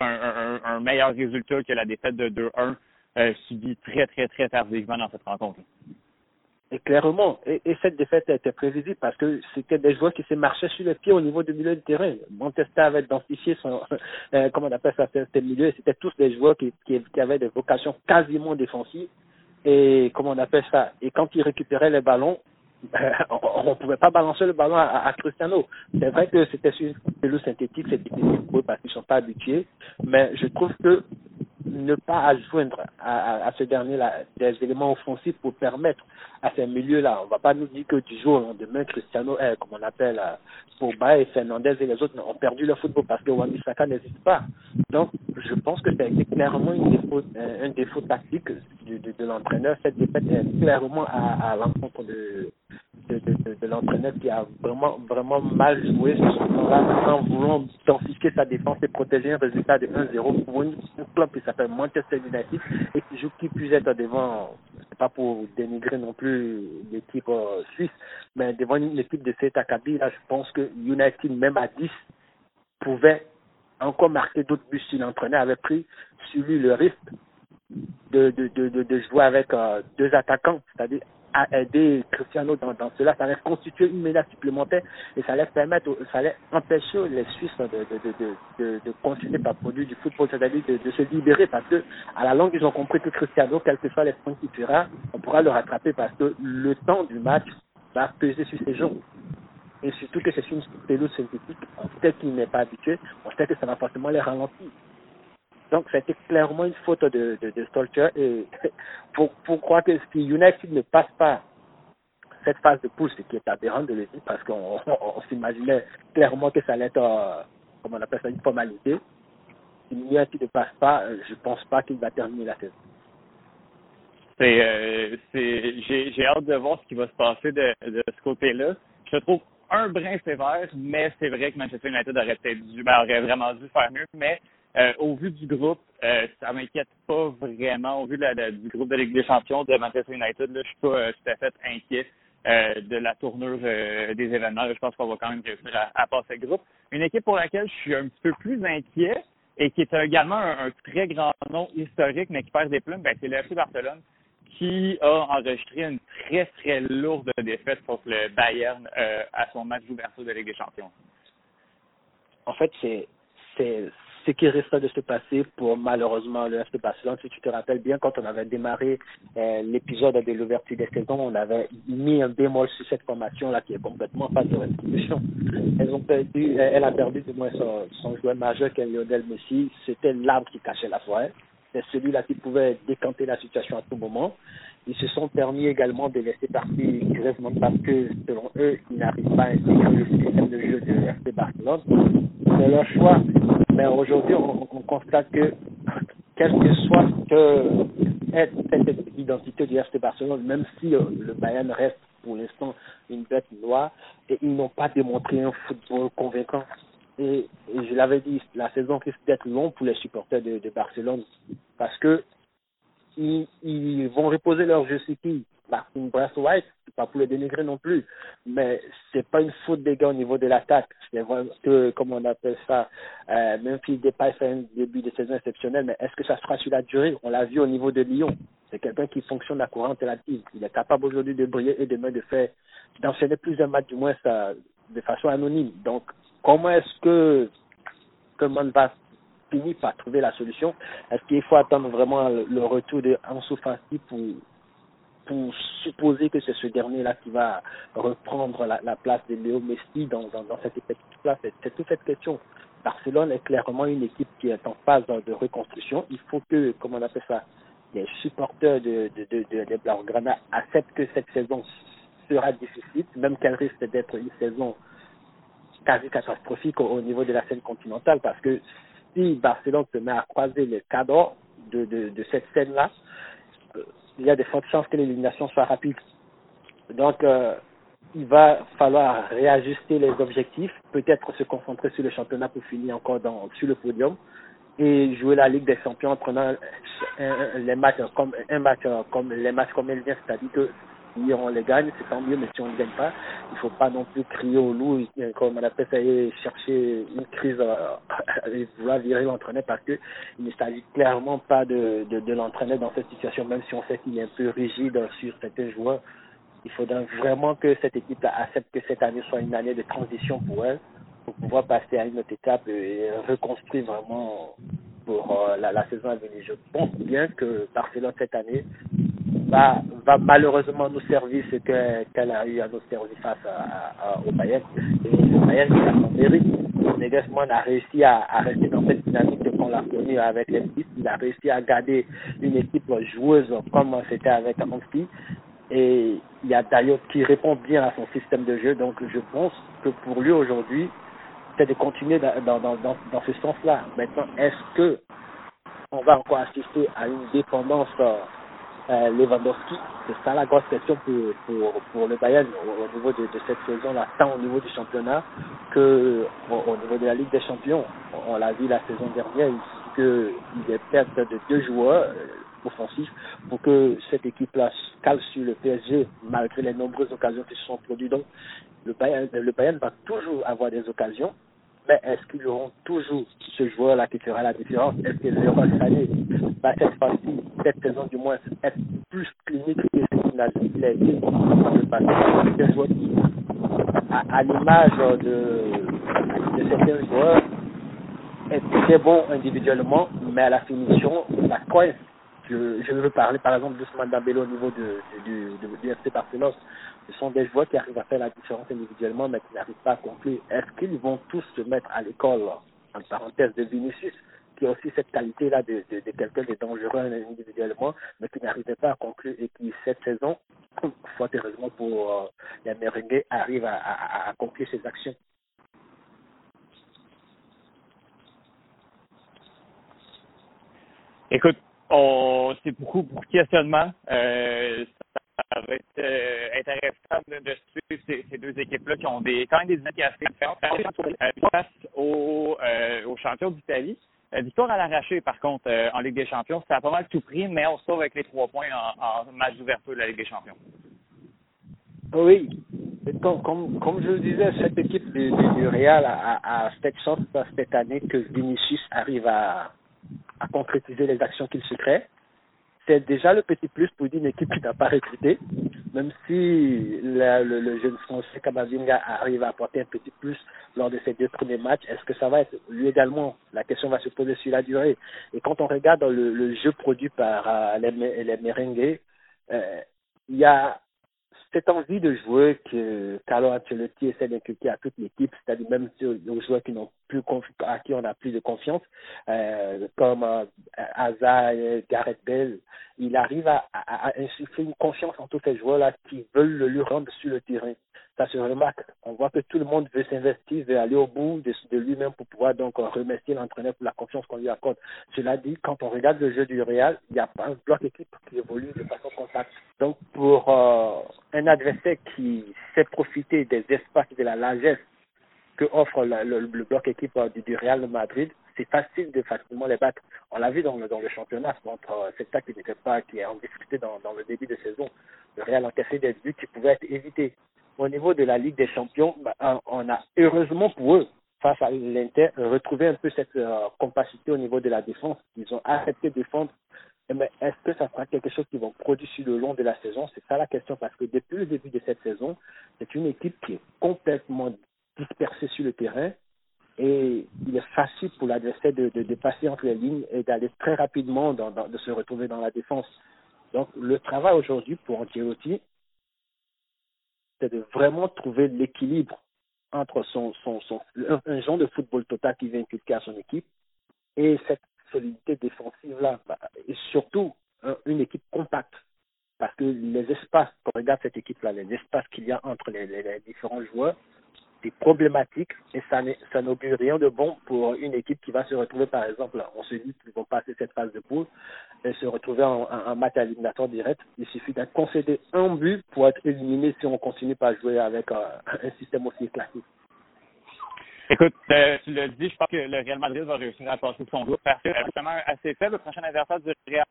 un, meilleur résultat que la défaite de 2-1 euh, subie très, très, très tardivement dans cette rencontre. Et clairement, et, cette défaite a été prévisible parce que c'était des joueurs qui se marchaient sur les pieds au niveau du milieu de terrain. Montesta avait densifié son, euh, comment on appelle ça, c'était milieu, c'était tous des joueurs qui, qui, avaient des vocations quasiment défensives. Et comment on appelle ça Et quand ils récupéraient les ballons, on ne pouvait pas balancer le ballon à, Cristiano. C'est vrai que c'était sur le synthétique, c'est difficile pour eux parce qu'ils ne sont pas habitués, mais je trouve que ne pas adjoindre à, à, ce dernier-là des éléments offensifs pour permettre à ces milieux-là. On ne va pas nous dire que du jour au lendemain, Cristiano, eh, comme on appelle euh, Pogba et Fernandez et les autres ont perdu leur football parce que Wan-Bissaka n'existe pas. Donc, je pense que c'est clairement une défaut, un défaut tactique de, de, l'entraîneur. Cette défaite est clairement à l'encontre de, de, l'entraîneur qui a vraiment, vraiment mal joué. En voulant densifier sa défense et protéger un résultat de 1-0 pour une, un club qui s'appelle Manchester United et qui joue qui puisse être devant, pas pour dénigrer non plus l'équipe euh, suisse, mais devant une équipe de cet acabit, là, je pense que United, même à 10, pouvait encore marquer d'autres buts si l'entraîneur avait pris sur lui le risque de, de, de, de, jouer avec euh, deux attaquants, c'est-à-dire à aider Cristiano dans, dans cela, ça allait constituer une menace supplémentaire et ça allait permettre, ça allait empêcher les Suisses de, de, de, de, de continuer par produire du football, c'est-à-dire de, se libérer parce que à la longue ils ont compris que Cristiano, quel que soit les points qu'il fera, on pourra le rattraper parce que le temps du match va peser sur ses jambes. Et surtout que c'est une pelouse synthétique, sait qu'il n'est pas habitué, on sait que ça va forcément les ralentir. Donc, c'était clairement une faute de, de. Et pour, croire que si United ne passe pas cette phase de pouce, ce qui est aberrant de le dire, parce qu'on on, s'imaginait clairement que ça allait être, euh, comme on appelle ça, une formalité. Si United ne passe pas, euh, je pense pas qu'il va terminer la saison. C'est, euh, j'ai, j'ai hâte de voir ce qui va se passer de, de ce côté-là. Je trouve un brin sévère, mais c'est vrai que Manchester United aurait peut-être dû, ben, aurait vraiment dû faire mieux, mais euh, au vu du groupe, euh, ça m'inquiète pas vraiment. Au vu de la, du groupe de Ligue des Champions de Manchester United, là, je suis pas euh, tout à fait inquiet euh, de la tournure des événements. je pense qu'on va quand même réussir à, passer le groupe. Une équipe pour laquelle je suis un petit peu plus inquiet et qui est également un, très grand nom historique, mais qui perd des plumes, ben, c'est le FC Barcelone qui a enregistré une très, très lourde défaite contre le Bayern à son match d'ouverture de Ligue des Champions. En fait, c'est ce qui reste de se passer pour malheureusement le FC Barcelone. Si tu te rappelles bien, quand on avait démarré euh, l'épisode de l'ouverture des saisons, on avait mis un bémol sur cette formation-là qui est complètement en phase de restitution. Elle a perdu du moins son, son joueur majeur qui est Lionel Messi. C'était l'arbre qui cachait la forêt. C'est celui-là qui pouvait décanter la situation à tout moment. Ils se sont permis également de laisser partir Griezmann parce que, selon eux, ils n'arrivent pas à intégrer le système de jeu de FC Barcelone. C'est leur choix. Mais aujourd'hui, on, on, constate que, quel que soit que cette identité du FC Barcelone, même si euh, le Bayern reste pour l'instant une bête noire, et ils n'ont pas démontré un football convaincant. Et, et je l'avais dit, la saison risque d'être longue pour les supporters de, de Barcelone parce que ils, ils vont reposer leur jeu qui? Martin White, pas pour le dénigrer non plus, mais c'est pas une faute des gars au niveau de l'attaque. C'est vrai que, comme on appelle ça, euh, même s'il dépasse un début de saison exceptionnel, mais est-ce que ça sera sur la durée? On l'a vu au niveau de Lyon. C'est quelqu'un qui fonctionne à courant relative. Il est capable aujourd'hui de briller et demain de faire, d'enchaîner plusieurs matchs du moins ça, de façon anonyme. Donc, comment est-ce que, comment va finir par trouver la solution? Est-ce qu'il faut attendre vraiment le retour de Ansu Fati pour supposer que c'est ce dernier-là qui va reprendre la, la, place de Léo Messi dans, dans, dans cette effectif-là. C'est toute cette question. Barcelone est clairement une équipe qui est en phase de reconstruction. Il faut que, comment on appelle ça, les supporters de, de, de, de, de acceptent que cette saison sera difficile, même qu'elle risque d'être une saison quasi catastrophique au, au, niveau de la scène continentale, parce que si Barcelone se met à croiser les cadres de, de, de cette scène-là, il y a des fortes chances que l'élimination soit rapide. Donc, euh, il va falloir réajuster les objectifs, peut-être se concentrer sur le championnat pour finir encore dans, sur le podium et jouer la Ligue des Champions en prenant un, les matchs comme un match comme les matchs comme elle vient, c'est-à-dire que Si on les gagne, c'est tant mieux, mais si on ne gagne pas, il ne faut pas non plus crier au loup, comme on appelle ça, et chercher une crise et vouloir virer l'entraîneur parce qu'il ne s'agit clairement pas de, de, de l'entraîner dans cette situation, même si on sait qu'il est un peu rigide sur certains joueurs. Il faudra vraiment que cette équipe accepte que cette année soit une année de transition pour elle, pour pouvoir passer à une autre étape et reconstruire vraiment pour euh, la, la, saison à venir. Je pense bien que Barcelone cette année va, malheureusement nous servir ce qu'elle a eu à nous servir face au Bayern. Et le Bayern qui a son mérite. Nagelsmann a réussi à, rester dans cette dynamique qu'on l'a connue avec les Il a réussi à garder une équipe joueuse comme c'était avec Anfi. Et il y a Dayot qui répond bien à son système de jeu. Donc je pense que pour lui aujourd'hui, c'est de continuer dans, dans, ce sens-là. Maintenant, est-ce que on va encore assister à une dépendance euh, Lewandowski C'est ça la grosse question pour, pour, pour le Bayern au, niveau de, de cette saison-là, tant au niveau du championnat que au, au, niveau de la Ligue des Champions. On, l'a vu la saison dernière, il y a perte de deux joueurs euh, offensifs pour que cette équipe-là cale sur le PSG malgré les nombreuses occasions qui se sont produites. Donc, le Bayern, le Bayern va toujours avoir des occasions, mais est-ce qu'ils auront toujours ce joueur-là qui fera la différence? Est-ce que Leroy Sané va cette fois-ci, cette saison du moins, être plus clinique que ce qu'il a été dans le passé C'est joueur qui, à, l'image de, certains joueurs, est très bon individuellement, mais à la finition, ça coince je, veux parler par exemple d'Ousmane Dembélé au niveau de, du, de, FC Barcelone. Ce sont des joueurs qui arrivent à faire la différence individuellement, mais qui n'arrivent pas à conclure. Est-ce qu'ils vont tous se mettre à l'école, en parenthèse, de Vinicius, qui a aussi cette qualité-là de, de, de quelqu'un de dangereux individuellement, mais qui n'arrivait pas à conclure et qui, cette saison, fort heureusement pour euh, les arrive à, à, à accomplir ses actions Écoute, c'est beaucoup, de questionnements. Euh, ça va être euh, intéressant de, suivre ces, deux équipes-là qui ont des quand même des idées assez différentes. Euh, face aux, euh, aux champions d'Italie. Victoire à l'arraché, par contre, en Ligue des Champions, ça a pas mal tout pris, mais on se sauve avec les trois points en, match d'ouverture de la Ligue des Champions. Oui, comme, je le disais, cette équipe du, Real a, a, a cette année que Vinicius arrive à, à concrétiser les actions qu'il se crée. C'est déjà le petit plus pour une équipe qui n'a pas recruté, même si le, jeune français Kamavinga arrive à apporter un petit plus lors de ces deux premiers matchs. Est-ce que ça va être lui également? La question va se poser sur la durée. Et quand on regarde le, jeu produit par euh, les, les euh, il y a cette envie de jouer que Carlo Ancelotti essaie d'inculquer à toute l'équipe, c'est-à-dire même aux joueurs qui n'ont plus à qui on n'a plus de confiance, euh, comme euh, Gareth Bale, il arrive à, insuffler une confiance en tous ces joueurs-là qui veulent le lui rendre sur le terrain. Ça se remarque. On voit que tout le monde veut s'investir, veut aller au bout de, lui-même pour pouvoir donc remercier l'entraîneur pour la confiance qu'on lui accorde. Cela dit, quand on regarde le jeu du Real, il n'y a pas un bloc équipe qui évolue de façon compacte. Donc pour euh, un adversaire qui sait profiter des espaces de la largesse que offre le, bloc équipe du, du Real Madrid, c'est facile de facilement les battre. On l'a vu dans le, dans le championnat euh, cette qui n'était pas, qui est en difficulté dans, dans le début de saison. Le Real encaissé des buts qui pouvaient être évités. Au niveau de la Ligue des Champions, bah, on a heureusement pour eux, face à l'Inter, retrouvé un peu cette euh, compacité au niveau de la défense. Ils ont accepté de défendre. Mais est-ce que ça sera quelque chose qu'ils vont produire sur le long de la saison? C'est ça la question, parce que depuis le début de cette saison, c'est une équipe qui est complètement dispersée sur le terrain et il est facile pour l'adversaire de, de, passer entre les lignes et d'aller très rapidement de se retrouver dans la défense. Donc le travail aujourd'hui pour Ancelotti, c'est de vraiment trouver l'équilibre entre son, son, son, un genre de football total qui vient inculquer à son équipe et cette solidité défensive-là. Et surtout, une équipe compacte. Parce que les espaces, quand on regarde cette équipe-là, les espaces qu'il y a entre les différents joueurs, c'est problématique et ça, ça n'augure rien de bon pour une équipe qui va se retrouver, par exemple, on se dit qu'ils vont passer cette phase de poule et se retrouver en, en, en match éliminatoire direct. Il suffit d'être concédé un but pour être éliminé si on continue pas à jouer avec un, un système aussi classique. Écoute, euh, tu l'as dit, je pense que le Real Madrid va réussir à passer son groupe parce que justement assez faible. Le prochain adversaire du Real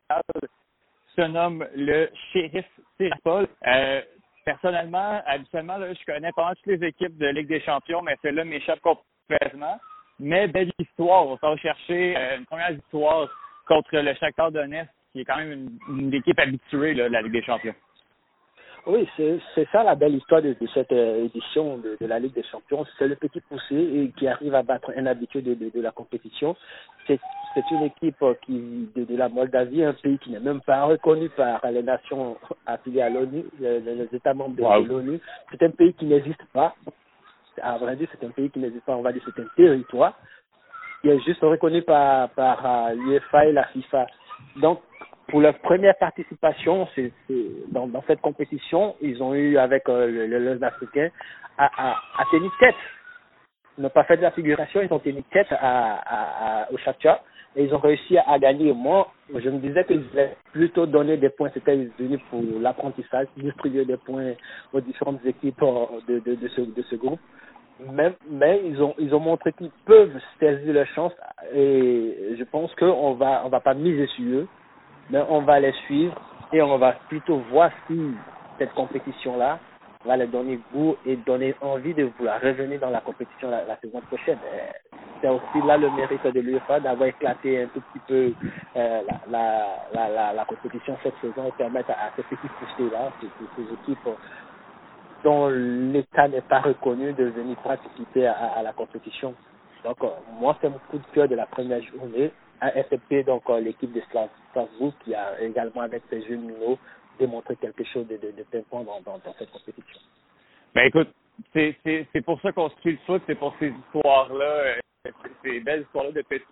se nomme le Sheriff Tiraspol. Euh, personnellement, habituellement, là, je connais pas toutes les équipes de Ligue des Champions, mais celle-là m'échappe complètement. Mais belle histoire. On s'en chercher euh, une première victoire contre le Shakhtar Donetsk, qui est quand même une, une équipe habituée là, de la Ligue des Champions. Oui, c'est c'est ça la belle histoire de, de cette euh, édition de, de la Ligue des Champions. C'est le petit poussé et qui arrive à battre un habitué de, de, de la compétition. C'est c'est une équipe euh, qui de, de la Moldavie, un pays qui n'est même pas reconnu par les nations affiliées à l'ONU, les, les États membres de, Wow. l'ONU. C'est un pays qui n'existe pas. À vrai dire, c'est un pays qui n'existe pas. On va dire c'est un territoire qui est juste reconnu par par euh, l'UEFA et la FIFA. Donc pour leur première participation dans, cette compétition, ils ont eu avec euh, le, à, à, tenir tête. Ils n'ont pas fait de la figuration, ils ont tenu tête à, à, à, au Shakhtar et ils ont réussi à, gagner. Moi, je me disais qu'ils allaient plutôt donner des points, c'était venu pour l'apprentissage, distribuer des points aux différentes équipes euh, de, ce, groupe. Mais, mais ils ont ils ont montré qu'ils peuvent saisir leur chance et je pense qu'on va on va pas miser sur eux mais on va les suivre et on va plutôt voir si cette compétition-là va leur donner goût et donner envie de vouloir revenir dans la compétition la, saison prochaine. Euh, C'est aussi là le mérite de l'UEFA d'avoir éclaté un tout petit peu euh, la, la, la, compétition cette saison et permettre à, ces petits poussés-là, ces, équipes dont l'État n'est pas reconnu de venir participer à, à la compétition. Donc, euh, moi, c'est mon coup de cœur de la première journée, à excepté donc euh, l'équipe de Stra- Strasbourg qui a également, avec ses jeunes minots, démontré quelque chose de, de, de pimpant dans, dans, cette compétition. Ben écoute, c'est pour ça qu'on suit le foot, c'est pour ces histoires-là, euh, ces- belles histoires-là de petits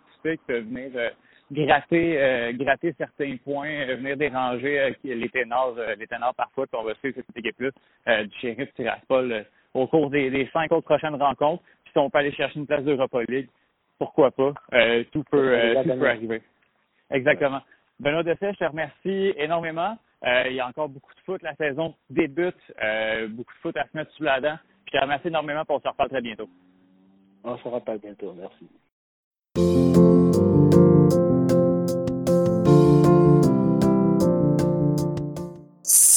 venir euh, gratter euh, gratter certains points, venir déranger les ténors, les ténors parfois qu'on va suivre cette équipe-là du shérif Tiraspol au cours des, cinq autres prochaines rencontres. Puis on peut aller chercher une place d'Europa League, pourquoi pas? Euh, tout peut, euh, tout peut arriver. Exactement. Benoît Dessay, je te remercie énormément. Euh, il y a encore beaucoup de foot. La saison débute. Beaucoup de foot à se mettre sous la dent. Je te remercie énormément pour on se reparle très bientôt. On se rappelle bientôt. Merci.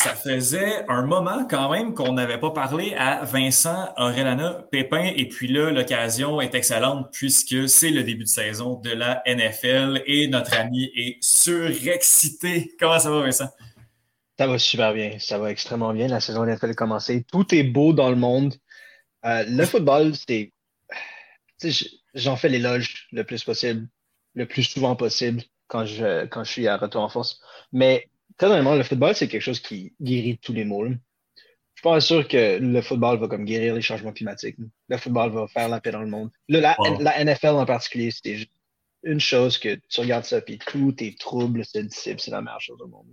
Ça faisait un moment quand même qu'on n'avait pas parlé à Vincent Aurelana Pépin. Et puis là, l'occasion est excellente puisque c'est le début de saison de la NFL et notre ami est surexcité. Comment ça va, Vincent? Ça va super bien. Ça va extrêmement bien. La saison NFL a commencé. Tout est beau dans le monde. Euh, le football, c'est. J'en fais l'éloge le plus possible, le plus souvent possible quand je, quand je suis à retour en force. Mais très honnêtement, le football, c'est quelque chose qui guérit tous les maux. là. Je suis pas sûr que le football va comme guérir les changements climatiques. Le football va faire la paix dans le monde. La, Wow. la NFL en particulier, c'est juste une chose que tu regardes ça, puis tous tes troubles se dissipent. C'est la meilleure chose au monde.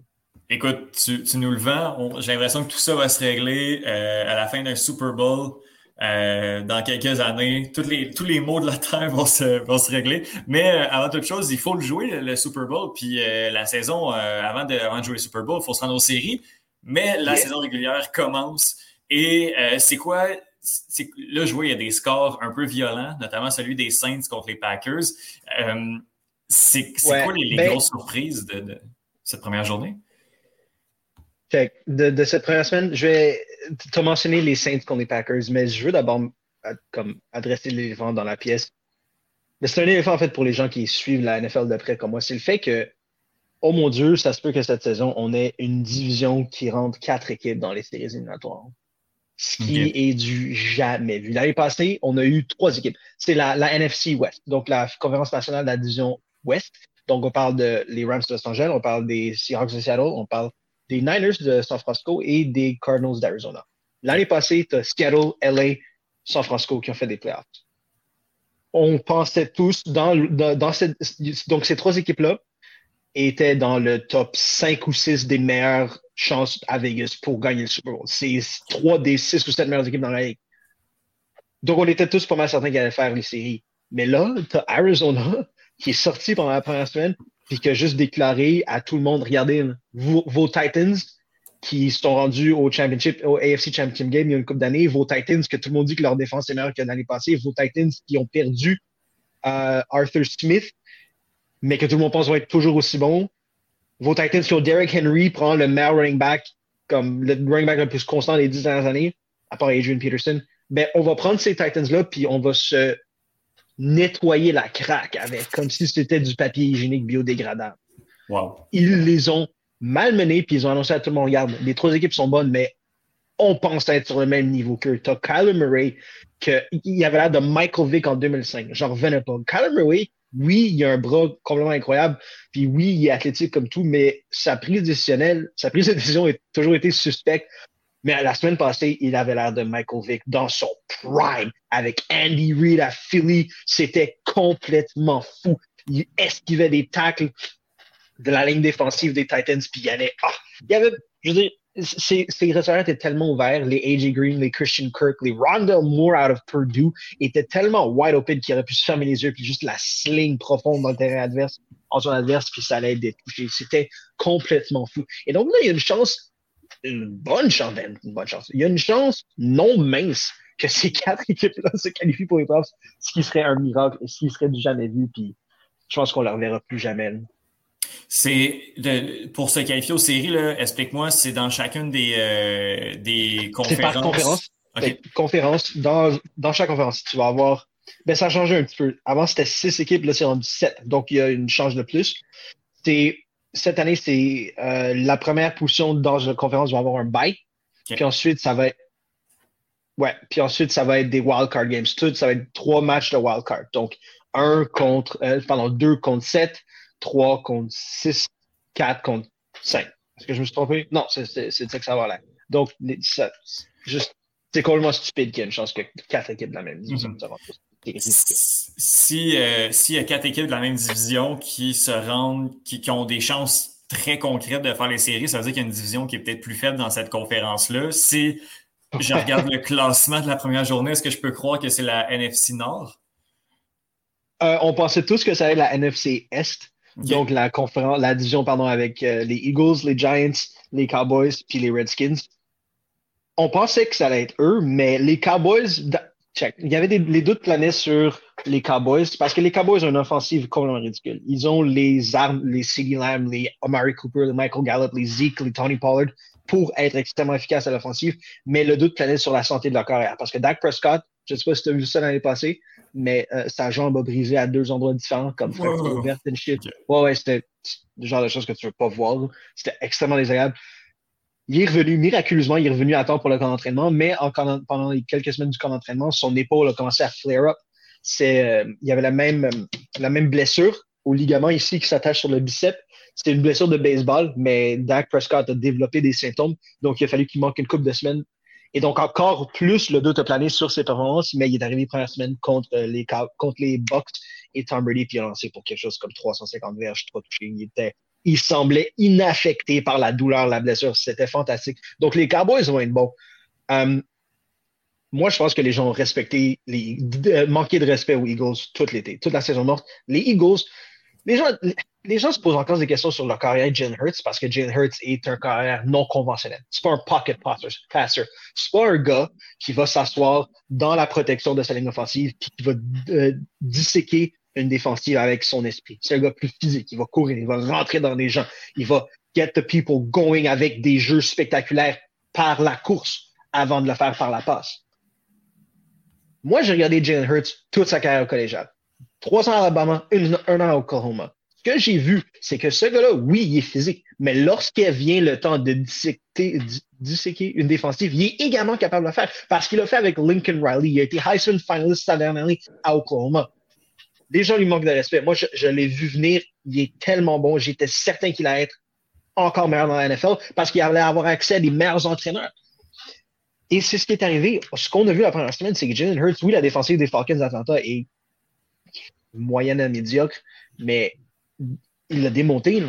Écoute, tu, tu nous le vends. J'ai l'impression que tout ça va se régler euh, à la fin d'un Super Bowl. Euh, dans quelques années, tous les, tous les maux de la Terre vont se, vont se régler. Mais euh, avant toute chose, il faut le jouer, le, le Super Bowl. Puis euh, la saison, avant, de, avant de jouer le Super Bowl, il faut se rendre aux séries. Mais la Yeah. saison régulière commence. Et c'est quoi? c'est- Là, je vois, il y a des scores un peu violents, notamment celui des Saints contre les Packers. C'est c'est Ouais, quoi les, les ben- grosses surprises de, de cette première journée? Fait que de, de cette première semaine, je vais te mentionner les Saints contre les Packers, mais je veux d'abord comme adresser l'éléphant dans la pièce. Mais c'est un éléphant en fait pour les gens qui suivent la NFL de près comme moi. C'est le fait que, oh mon Dieu, ça se peut que cette saison, on ait une division qui rentre quatre équipes dans les séries éliminatoires. Ce qui est du jamais vu. L'année passée, on a eu trois équipes. C'est la, la NFC West, donc la conférence nationale de la division Ouest. Donc, on parle de les Rams de Los Angeles, on parle des Seahawks de Seattle, on parle des Niners de San Francisco et des Cardinals d'Arizona. L'année passée, tu as Seattle, LA, San Francisco qui ont fait des playoffs. On pensait tous dans, cette, donc ces trois équipes-là étaient dans le top 5 ou 6 des meilleures chances à Vegas pour gagner le Super Bowl. C'est trois des six ou sept meilleures équipes dans la ligue. Donc, on était tous pas mal certains qu'ils allaient faire les séries. Mais là, tu as Arizona qui est sorti pendant la première semaine puis qui a juste déclaré à tout le monde, regardez, vos, Titans qui sont rendus au championship, au AFC Championship Game il y a une couple d'années, vos Titans, que tout le monde dit que leur défense est meilleure que l'année passée, vos Titans qui ont perdu euh, Arthur Smith, mais que tout le monde pense vont être toujours aussi bons, vos Titans qui ont Derrick Henry prend le meilleur running back, comme le running back le plus constant des dix dernières années, à part Adrian Peterson, ben, on va prendre ces Titans-là, puis on va se nettoyer la craque avec, comme si c'était du papier hygiénique biodégradable. Wow. Ils les ont malmenés, puis ils ont annoncé à tout le monde, regarde, les trois équipes sont bonnes, mais on pense être sur le même niveau qu'eux. T'as Kyler Murray, qu'il avait l'air de Michael Vick en 2005. J'en revenais pas. Kyler Murray, oui, il a un bras complètement incroyable, puis oui, il est athlétique comme tout, mais sa prise décisionnelle, sa prise de décision a toujours été suspecte. Mais la semaine passée, il avait l'air de Michael Vick dans son prime avec Andy Reid à Philly. C'était complètement fou. Il esquivait des tacles de la ligne défensive des Titans, puis il y avait, ah, il y avait, je veux dire, ces, restaurants étaient tellement ouverts, les AJ Green, les Christian Kirk, les Rondell Moore out of Purdue étaient tellement wide open qu'il aurait pu se fermer les yeux puis juste la sling profonde dans le adverse, en son adverse, puis ça allait être touché. C'était complètement fou. Et donc là, il y a une chance, une bonne chance, ben, une bonne chance. Il y a une chance non mince que ces quatre équipes-là se qualifient pour les playoffs, ce qui serait un miracle, ce qui serait du jamais vu, puis je pense qu'on ne le reverra plus jamais. C'est pour se qualifier aux séries, explique-moi, c'est dans chacune des, euh, des conférences. C'est par conférence. Ben, conférence. Dans, dans chaque conférence, tu vas avoir. Ben, ça a changé un petit peu. Avant, c'était six équipes, là, c'est rendu sept. Donc, il y a une change de plus. Cette année, c'est euh, la première position dans la conférence va avoir un bye. Puis ensuite, ça va être. Ouais, puis ensuite, ça va être des wildcard games. Tout, ça va être trois matchs de wildcard. Donc, un contre, euh, pardon, deux contre sept, 3 contre 6, 4 contre 5. Est-ce que je me suis trompé? Non, c'est ça que ça va là. Donc, c'est complètement stupide qu'il y ait une chance que quatre équipes de la même division Si euh, s'il y a quatre équipes de la même division qui se rendent, qui, qui, ont des chances très concrètes de faire les séries, ça veut dire qu'il y a une division qui est peut-être plus faible dans cette conférence-là. Si je regarde le classement de la première journée, est-ce que je peux croire que c'est la NFC Nord? Euh, on pensait tous que ça allait être la NFC Est. Donc, la conférence, la division, pardon, avec euh, les Eagles, les Giants, les Cowboys, puis les Redskins. On pensait que ça allait être eux, mais les Cowboys, check, il y avait des, les doutes planaient sur les Cowboys parce que les Cowboys ont une offensive complètement ridicule. Ils ont les armes, les CeeDee Lamb, les Amari Cooper, les Michael Gallup, les Zeke, les Tony Pollard pour être extrêmement efficaces à l'offensive, mais le doute planait sur la santé de leur carrière parce que Dak Prescott, je ne sais pas si tu as vu ça l'année passée, mais euh, sa jambe a brisé à deux endroits différents, comme fracture ouverte et shit. Ouais, ouais, c'était le genre de choses que tu ne veux pas voir. C'était extrêmement désagréable. Il est revenu, miraculeusement, il est revenu à temps pour le camp d'entraînement, mais en, pendant quelques semaines du camp d'entraînement, son épaule a commencé à flare up. Euh, il y avait la même, la blessure au ligament ici qui s'attache sur le bicep. C'était une blessure de baseball, mais Dak Prescott a développé des symptômes, donc il a fallu qu'il manque une couple de semaines et donc, encore plus, le doute a plané sur ses performances, mais il est arrivé première semaine contre les, contre Bucks et Tom Brady, puis il a lancé pour quelque chose comme 350 verges, trois touchés. Il, était, il semblait inaffecté par la douleur, la blessure. C'était fantastique. Donc, les Cowboys vont être bons. Euh, moi, je pense que les gens ont respecté, les, manqué de respect aux Eagles tout l'été, toute la saison morte. Les Eagles, les gens, les gens se posent encore des questions sur leur carrière de Hurts parce que Jalen Hurts est un carrière non conventionnel. C'est pas un pocket passer. passer. C'est pas un gars qui va s'asseoir dans la protection de sa ligne offensive qui va euh, disséquer une défensive avec son esprit. C'est un gars plus physique. Il va courir, il va rentrer dans les gens, il va get the people going avec des jeux spectaculaires par la course avant de le faire par la passe. Moi, j'ai regardé Jalen Hurts toute sa carrière collégiale. Trois ans à Alabama, un an à Oklahoma. Ce que j'ai vu, c'est que ce gars-là, oui, il est physique, mais lorsqu'il vient le temps de disséquer une défensive, il est également capable de le faire parce qu'il l'a fait avec Lincoln Riley. Il a été Heisman finalist cette dernière année à Oklahoma. Les gens lui de respect. Moi, je, l'ai vu venir. Il est tellement bon. J'étais certain qu'il allait être encore meilleur dans la NFL parce qu'il allait avoir accès à des meilleurs entraîneurs. Et c'est ce qui est arrivé. Ce qu'on a vu la première semaine, c'est que Jalen Hurts, oui, la défensive des Falcons d'Atlanta est moyenne à médiocre, mais il l'a démonté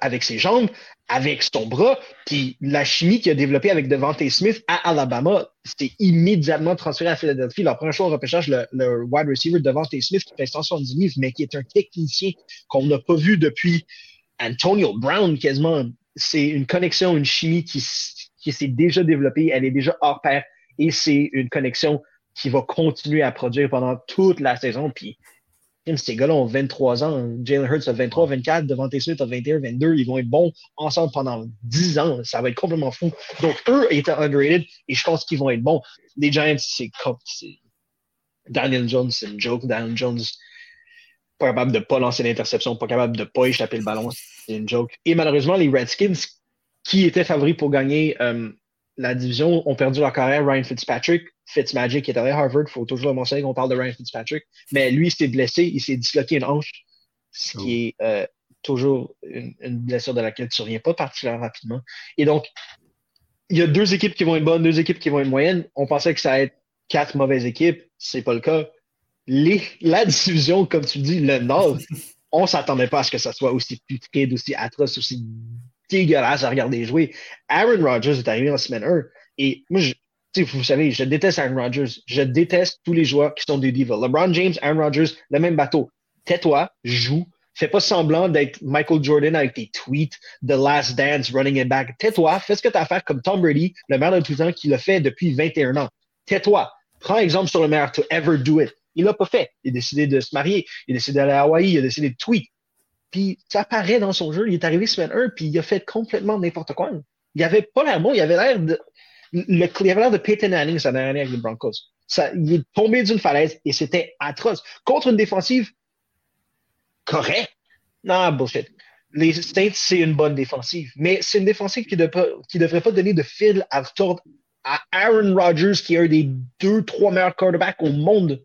avec ses jambes, avec son bras, puis la chimie qu'il a développée avec Devante Smith à Alabama, c'était immédiatement transféré à Philadelphie. La première chose au repêchage, le, le wide receiver Devante Smith qui fait 170 livres, mais qui est un technicien qu'on n'a pas vu depuis Antonio Brown quasiment. C'est une connexion, une chimie qui, qui s'est déjà développée, elle est déjà hors pair, et c'est une connexion qui va continuer à produire pendant toute la saison. Puis ces gars-là ont 23 ans. Jalen Hurts a 23, 24, Devante Smith a 21, 22. Ils vont être bons ensemble pendant 10 ans. Ça va être complètement fou. Donc, eux étaient underrated et je pense qu'ils vont être bons. Les Giants, c'est comme. Daniel Jones, c'est une joke. Daniel Jones, pas capable de pas lancer l'interception, pas capable de pas échapper le ballon. C'est une joke. Et malheureusement, les Redskins, qui étaient favoris pour gagner euh, la division, ont perdu leur carrière. Ryan Fitzpatrick, Fitzmagic qui est allé à Harvard, il faut toujours le mentionner qu'on parle de Ryan Fitzpatrick. Mais lui, il s'est blessé, il s'est disloqué une hanche, ce qui est euh, toujours une, blessure de laquelle tu ne reviens pas particulièrement rapidement. Et donc, il y a deux équipes qui vont être bonnes, deux équipes qui vont être moyennes. On pensait que ça allait être quatre mauvaises équipes. C'est pas le cas. Les, la division, comme tu dis, le Nord, on s'attendait pas à ce que ça soit aussi putride, aussi atroce, aussi dégueulasse à regarder jouer. Aaron Rodgers est arrivé en semaine 1 et moi, je, vous savez, je déteste Aaron Rodgers. Je déteste tous les joueurs qui sont des divas. LeBron James, Aaron Rodgers, le même bateau. Tais-toi, joue. Fais pas semblant d'être Michael Jordan avec tes tweets, The Last Dance, Running It Back. Tais-toi, fais ce que tu as à faire comme Tom Brady, le meilleur de tout temps, qui l'a fait depuis 21 ans. Tais-toi. Prends exemple sur le meilleur to ever do it. Il l'a pas fait. Il a décidé de se marier. Il a décidé d'aller à Hawaï. Il a décidé de tweet. Puis ça apparaît dans son jeu. Il est arrivé semaine 1, puis il a fait complètement n'importe quoi. Il avait pas l'air bon. Il avait l'air de le, il avait l'air de Peyton Manning sa dernière année avec les Broncos. Il est tombé d'une falaise et c'était atroce. Contre une défensive correcte. Non, bullshit. Les Saints, c'est une bonne défensive, mais c'est une défensive qui ne devrait pas donner de fil à retordre à Aaron Rodgers, qui est un des deux, trois meilleurs quarterbacks au monde.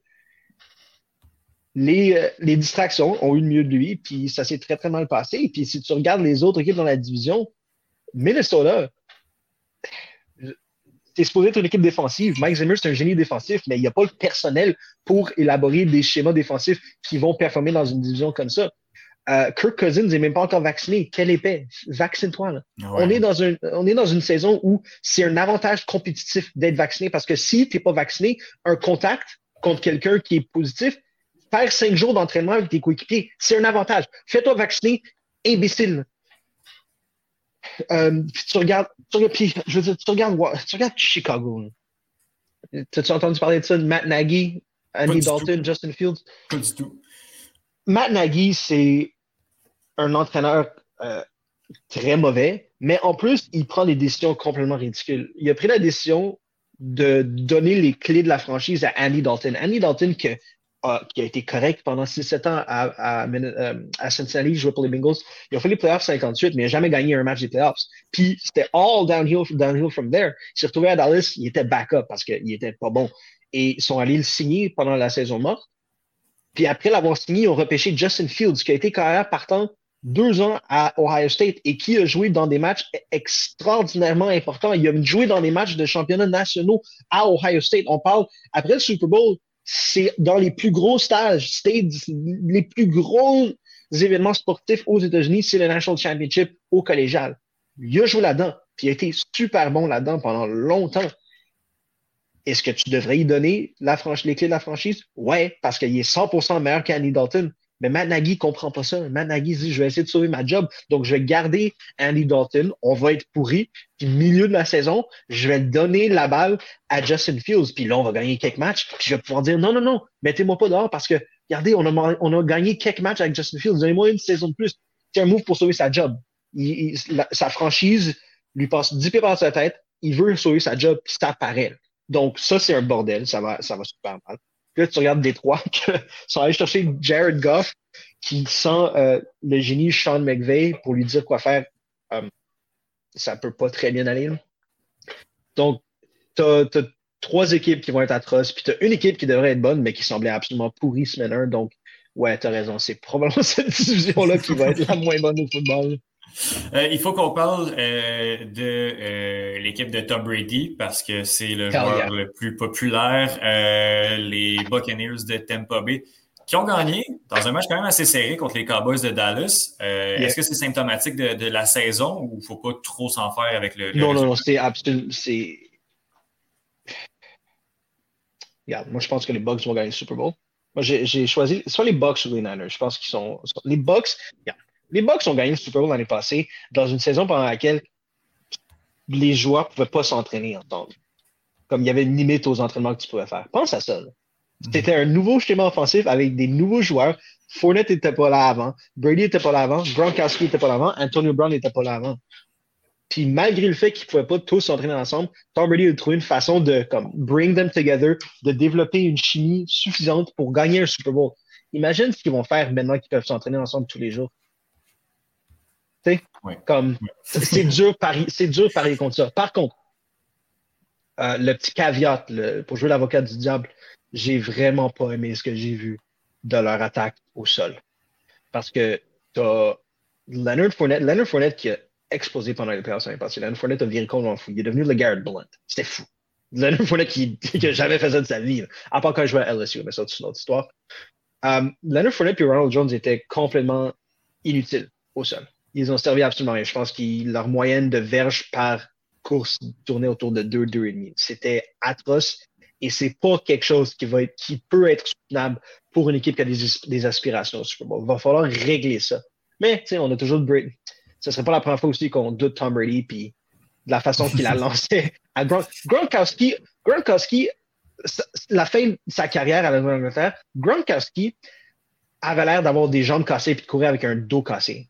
Les, euh, les distractions ont eu le mieux de lui, puis ça s'est très, très mal passé. Puis si tu regardes les autres équipes dans la division, Minnesota, c'est supposé être une équipe défensive. Mike Zimmer, c'est un génie défensif, mais il n'y a pas le personnel pour élaborer des schémas défensifs qui vont performer dans une division comme ça. Euh, Kirk Cousins n'est même pas encore vacciné. Quelle épée? Vaccine-toi. On, est dans on est dans une saison où c'est un avantage compétitif d'être vacciné parce que si tu n'es pas vacciné, un contact contre quelqu'un qui est positif, faire cinq jours d'entraînement avec tes coéquipiers, c'est un avantage. Fais-toi vacciner, imbécile. Euh, tu regardes, tu regardes, puis, je veux dire, tu regardes, tu regardes Chicago. T'as-tu entendu parler de ça de Matt Nagy, Andy Dalton, Justin Fields? Pas du tout. Matt Nagy, c'est un entraîneur euh, très mauvais, mais en plus, il prend des décisions complètement ridicules. Il a pris la décision de donner les clés de la franchise à Andy Dalton. Andy Dalton, que qui a été correct pendant 6-7 ans à, à, euh, à, Cincinnati, joué pour les Bengals. Ils ont fait les playoffs 58, mais il n'a jamais gagné un match des playoffs. Puis c'était all downhill, downhill from there. Il s'est retrouvé à Dallas, il était backup parce qu'il était pas bon. Et ils sont allés le signer pendant la saison morte. Puis après l'avoir signé, ils ont repêché Justin Fields, qui a été carrière partant deux ans à Ohio State et qui a joué dans des matchs extraordinairement importants. Il a joué dans des matchs de championnat nationaux à Ohio State. On parle, après le Super Bowl, c'est dans les plus gros stages, les plus gros événements sportifs aux États-Unis, c'est le National Championship au collégial. Il a joué là-dedans, puis il a été super bon là-dedans pendant longtemps. Est-ce que tu devrais y donner la les clés de la franchise? Ouais, parce qu'il est 100% meilleur qu'Andy Dalton. Mais Matt Nagy comprend pas ça. Matt Nagy dit, je vais essayer de sauver ma job. Donc, je vais garder Andy Dalton. On va être pourri. Puis, milieu de la saison, je vais donner la balle à Justin Fields. Puis là, on va gagner quelques matchs. Puis, je vais pouvoir dire, non, non, non, mettez-moi pas dehors parce que, regardez, on a, on a gagné quelques matchs avec Justin Fields. Donnez-moi une saison de plus. C'est un move pour sauver sa job. sa franchise lui passe 10 pieds par sa tête. Il veut sauver sa job, puis ça apparaît. Donc, ça, c'est un bordel. Ça va, ça va super mal. Là, tu regardes Détroit, qui sont allés chercher Jared Goff, qui sent euh, le génie Sean McVay pour lui dire quoi faire. Um, ça peut pas très bien aller. Donc, tu as, trois équipes qui vont être atroces, puis tu as une équipe qui devrait être bonne, mais qui semblait absolument pourrie semaine 1. Donc, ouais, tu as raison. C'est probablement cette division-là qui va être la moins bonne au football. Euh, il faut qu'on parle euh, de euh, l'équipe de Tom Brady parce que c'est le joueur le plus populaire, les Buccaneers de Tampa Bay, qui ont gagné dans un match quand même assez serré contre les Cowboys de Dallas. Est-ce que c'est symptomatique de, la saison ou il ne faut pas trop s'en faire avec le. non, non, non, c'est absolument. C'est... Regarde, moi je pense que les Bucks vont gagner le Super Bowl. Moi j'ai, choisi soit les Bucks ou les Niners. Je pense qu'ils sont. Les Bucks, regarde, les Bucks ont gagné le Super Bowl l'année passée dans une saison pendant laquelle les joueurs ne pouvaient pas s'entraîner ensemble. Comme il y avait une limite aux entraînements que tu pouvais faire. Pense à ça. C'était un nouveau schéma offensif avec des nouveaux joueurs. Fournette n'était pas là avant. Brady n'était pas là avant. Gronkowski n'était pas là avant. Antonio Brown n'était pas là avant. Puis malgré le fait qu'ils ne pouvaient pas tous s'entraîner ensemble, Tom Brady a trouvé une façon de comme, bring them together, de développer une chimie suffisante pour gagner un Super Bowl. Imagine ce qu'ils vont faire maintenant qu'ils peuvent s'entraîner ensemble tous les jours. Ouais. comme c'est dur pari, c'est dur de parier contre ça. Par contre, euh, le petit caveat le- pour jouer l'avocat du diable, j'ai vraiment pas aimé ce que j'ai vu de leur attaque au sol. Parce que t'as Leonard Fournette, Leonard Fournette qui a explosé pendant les playoffs l'année passée. Leonard Fournette a viré complètement fou. Il est devenu le Garrett Blunt. C'était fou. Leonard Fournette qui, qui a jamais fait ça de sa vie. là. À part quand il jouait à LSU, mais ça, c'est une autre histoire. Euh, Leonard Fournette et Ronald Jones étaient complètement inutiles au sol. Ils ont servi absolument rien. Je pense que leur moyenne de verges par course tournait autour de 2, 2,5. C'était atroce et c'est pas quelque chose qui va être, qui peut être soutenable pour une équipe qui a des, des aspirations au Super Bowl. Il va falloir régler ça. Mais, tu sais, on a toujours de Brady. Ce serait pas la première fois aussi qu'on doute Tom Brady puis de la façon qu'il a lancé à Gronk. Gronkowski, Gronkowski, la fin de sa carrière à la Nouvelle-Angleterre, Gronkowski avait l'air d'avoir des jambes cassées puis de courir avec un dos cassé.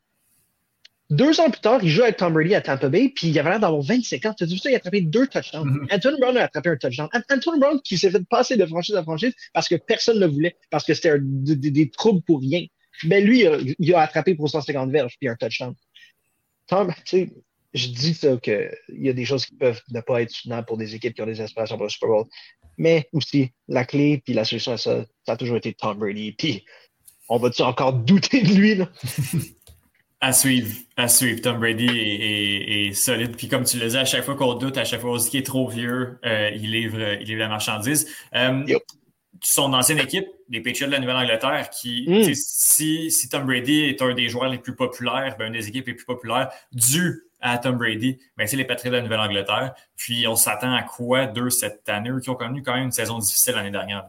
Deux ans plus tard, il joue avec Tom Brady à Tampa Bay, puis il avait l'air d'avoir 25 ans. Tu as vu ça, il a attrapé deux touchdowns. Mhm. Anthony Brown a attrapé un touchdown. An- Anthony Brown qui s'est fait passer de franchise à franchise parce que personne ne le voulait, parce que c'était des, des- des troubles pour rien. Mais lui, il a, il a attrapé pour 150 verges, puis un touchdown. Tom, tu sais, je dis ça qu'il y a des choses qui peuvent ne pas être soutenables pour des équipes qui ont des aspirations pour le Super Bowl. Mais aussi, la clé puis la solution à ça, ça a toujours été Tom Brady. Puis, on va-tu encore douter de lui, là? À suivre, à suivre. Tom Brady est, est- est solide. Puis comme tu le dis, à chaque fois qu'on doute, à chaque fois qu'on se dit qu'il est trop vieux, euh, il, livre, il livre la marchandise. Euh, Yep. Son ancienne équipe, les Patriots de la Nouvelle-Angleterre, qui, Mm. sais, si, si Tom Brady est un des joueurs les plus populaires, ben, une des équipes les plus populaires, dû à Tom Brady, ben, c'est les Patriots de la Nouvelle-Angleterre. Puis on s'attend à quoi d'eux cette année, qui ont connu quand même une saison difficile l'année dernière?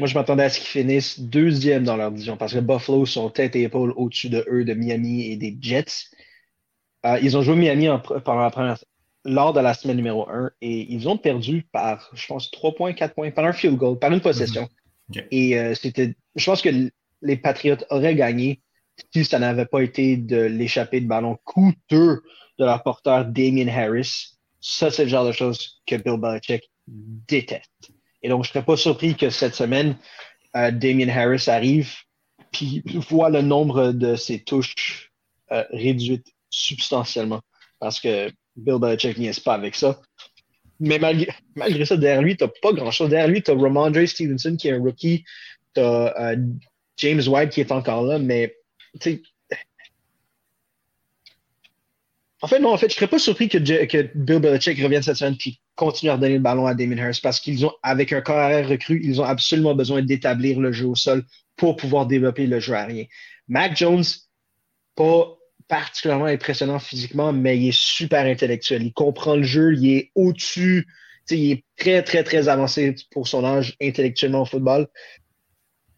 Moi, je m'attendais à ce qu'ils finissent deuxième dans leur division parce que Buffalo sont tête et épaule au-dessus de eux, de Miami et des Jets. Euh, ils ont joué Miami en pendant la première, lors de la semaine numéro 1 et ils ont perdu par, je pense, 3 points, 4 points, par un field goal, par une possession. Ok. Et euh, c'était, je pense que les Patriots auraient gagné si ça n'avait pas été de l'échappée de ballon coûteux de leur porteur Damien Harris. Ça, c'est le genre de choses que Bill Belichick déteste. Et donc, je serais pas surpris que cette semaine, euh, Damien Harris arrive, puis voit le nombre de ses touches euh, réduites substantiellement. Parce que Bill Belichick n'y est pas avec ça. Mais malgré, malgré ça, derrière lui, tu pas grand-chose. Derrière lui, tu as Ramondre Stevenson qui est un rookie. Tu as James White qui est encore là, mais tu sais, en fait, non, en fait, je serais pas surpris que, que Bill Belichick revienne cette semaine et continue à redonner le ballon à Damien Harris parce qu'ils ont, avec un corps arrière recru, ils ont absolument besoin d'établir le jeu au sol pour pouvoir développer le jeu aérien. Mac Jones, pas particulièrement impressionnant physiquement, mais il est super intellectuel. Il comprend le jeu, il est au-dessus, il est très, très, très avancé pour son âge intellectuellement au football,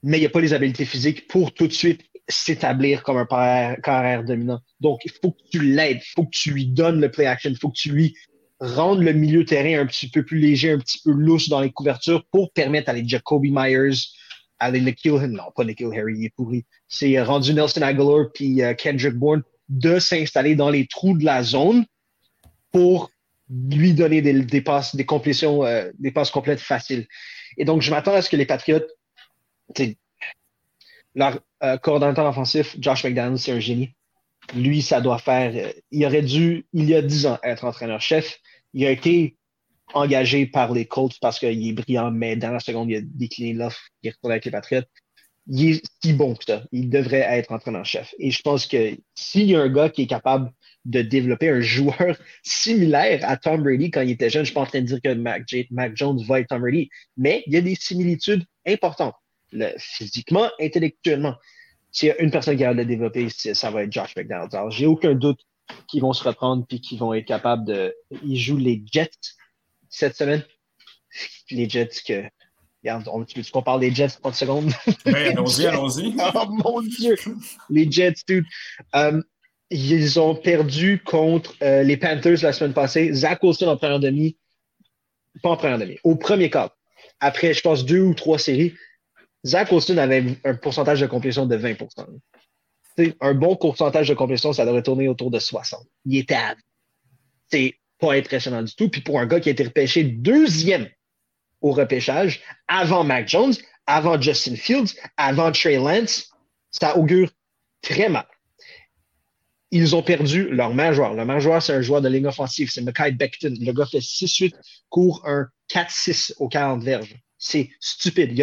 mais il n'a pas les habiletés physiques pour tout de suite s'établir comme un carrière, dominant. Donc, il faut que tu l'aides, il faut que tu lui donnes le play action, il faut que tu lui rendes le milieu terrain un petit peu plus léger, un petit peu lousse dans les couvertures pour permettre à les Jacoby Myers, à les Nikhil, non, pas Nikhil Harry, il est pourri, c'est rendu Nelson Aguilar puis euh, Kendrick Bourne de s'installer dans les trous de la zone pour lui donner des, passes, des complétions, euh, des passes complètes faciles. Et donc, je m'attends à ce que les sais, leur euh, coordonnateur offensif, Josh McDaniels, c'est un génie. Lui, ça doit faire. euh, il aurait dû, il y a 10 ans, être entraîneur-chef. Il a été engagé par les Colts parce qu'il est brillant, mais dans la seconde, il a décliné l'offre, il est retourné avec les Patriots. Il est si bon que ça. Il devrait être entraîneur-chef. Et je pense que s'il y a un gars qui est capable de développer un joueur similaire à Tom Brady quand il était jeune, je suis pas en train de dire que Mac Jones va être Tom Brady, mais il y a des similitudes importantes le- physiquement, intellectuellement. S'il y a une personne qui a le développer, ça va être Josh McDonald. Alors, j'ai aucun doute qu'ils vont se reprendre puis qu'ils vont être capables de. Ils jouent les Jets cette semaine. Les Jets que. Regarde, on, tu veux qu'on parle des Jets 30 secondes? Ben, allons-y, allons-y. Oh mon Dieu! Les Jets, dude. Um, ils ont perdu contre euh, les Panthers la semaine passée. Zach Wilson en première demi. Pas en première demi. Au premier quart. Après, je pense, deux ou trois séries. Zach Wilson avait un pourcentage de complétion de 20 T'sais, Un bon pourcentage de complétion, ça devrait tourner autour de 60. Il était à... C'est pas impressionnant du tout. Puis pour un gars qui a été repêché deuxième au repêchage, avant Mac Jones, avant Justin Fields, avant Trey Lance, ça augure très mal. Ils ont perdu leur joueur. Le joueur, c'est un joueur de ligne offensive. C'est Mackay Becton. Le gars fait 6-8, court un 4-6 au 40 verges. C'est stupide. Il n'y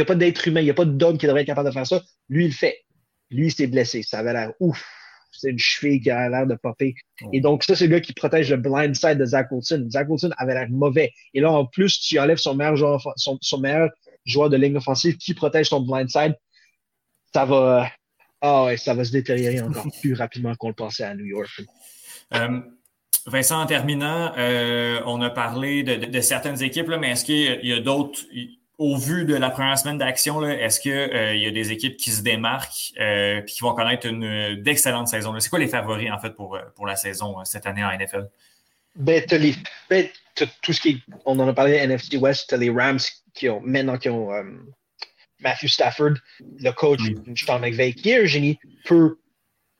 a pas d'être humain, il n'y a pas d'homme qui devrait être capable de faire ça. Lui, il le fait. Lui, il s'est blessé. Ça avait l'air ouf. C'est une cheville qui a l'air de popper. Et donc, ça, c'est le gars qui protège le blind side de Zach Wilson. Zach Wilson avait l'air mauvais. Et là, en plus, tu enlèves son meilleur joueur, son, son meilleur joueur de ligne offensive qui protège son blind side. Ça va, ah ouais, ça va se détériorer encore plus rapidement qu'on le pensait à New York. Euh, Vincent, en terminant, euh, on a parlé de, de- de certaines équipes, là, mais est-ce qu'il y a- d'autres, au vu de la première semaine d'action, est-ce qu'il y a des équipes qui se démarquent et qui vont connaître une d'excellentes saisons? C'est quoi les favoris, en fait, pour, euh, pour la saison euh, cette année en NFL? Ben, les, ben, tout ce qui on en a parlé NFC West, t'as les Rams qui ont, maintenant qui ont euh, Matthew Stafford, le coach, Sean McVay, qui est un génie, peut,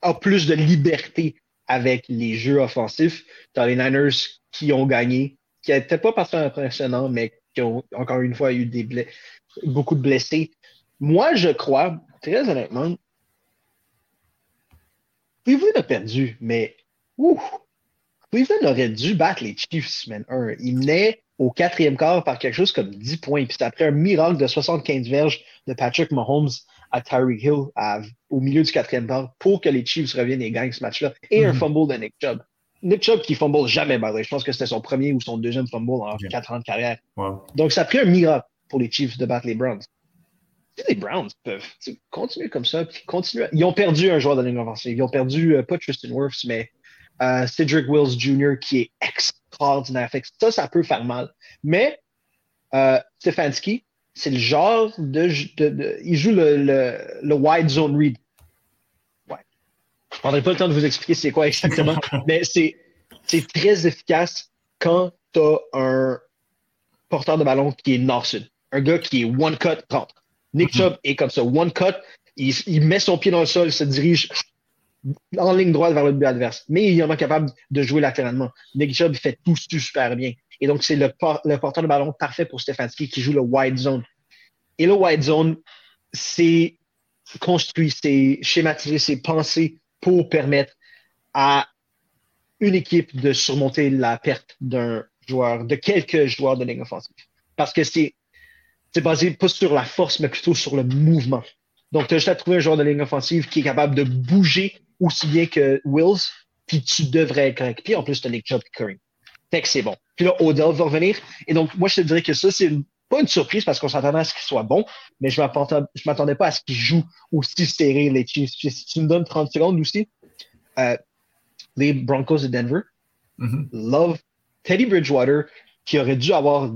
a plus de liberté avec les jeux offensifs. T'as les Niners qui ont gagné, qui n'étaient pas particulièrement impressionnants, mais qui ont, encore une fois, eu beaucoup de blessés. Moi, je crois, très honnêtement, Cleveland a perdu, mais, ouf, Cleveland aurait dû battre les Chiefs semaine 1. Ils menaient au quatrième quart par quelque chose comme 10 points. Puis c'est après un miracle de 75 verges de Patrick Mahomes à Tyreek Hill à- au milieu du quatrième quart pour que les Chiefs reviennent et gagnent ce match-là. Et un Mhm. fumble de Nick Chubb. Nick Chubb qui fumble jamais, by. Je pense que c'était son premier ou son deuxième fumble en Ok. 4 ans de carrière. Wow. Donc ça a pris un miracle pour les Chiefs de battre les Browns. Les Browns peuvent continuer comme ça, puis continuer. Ils ont perdu un joueur de ligne offensive. Ils ont perdu, euh, pas Tristan Wirfs, mais euh, Cedric Wills Jr., qui est extraordinaire. Fait que ça, ça peut faire mal. Mais euh, Stefanski, c'est le genre de, de- de- Il joue le, le, le wide zone read. Ouais. Je prendrai pas le temps de vous expliquer c'est quoi exactement, mais c'est très efficace quand tu as un porteur de ballon qui est nord-sud. Un gars qui est one cut, rentre. Nick Mhm. Chubb est comme ça, one cut, il, il met son pied dans le sol, se dirige en ligne droite vers le but adverse. Mais il est vraiment capable de jouer latéralement. Nick Chubb il fait tout super bien. Et donc, c'est le, por- porteur de ballon parfait pour Stefanski qui joue le wide zone. Et le wide zone, c'est construit, c'est schématisé, c'est pensé pour permettre à une équipe de surmonter la perte d'un joueur, de quelques joueurs de ligne offensive. Parce que c'est basé pas sur la force, mais plutôt sur le mouvement. Donc, tu as juste à trouver un joueur de ligne offensive qui est capable de bouger aussi bien que Wills, puis tu devrais être correct. Puis en plus, tu as Nick Chubb Curry. Fait que c'est bon. Puis là, Odell va revenir. Et donc, moi, je te dirais que ça, c'est une- pas une surprise parce qu'on s'attendait à ce qu'il soit bon, mais je m'attendais, je m'attendais pas à ce qu'il joue aussi serré les Chiefs. Si tu me donnes 30 secondes aussi, euh, les Broncos de Denver, Mhm. love Teddy Bridgewater qui aurait dû avoir.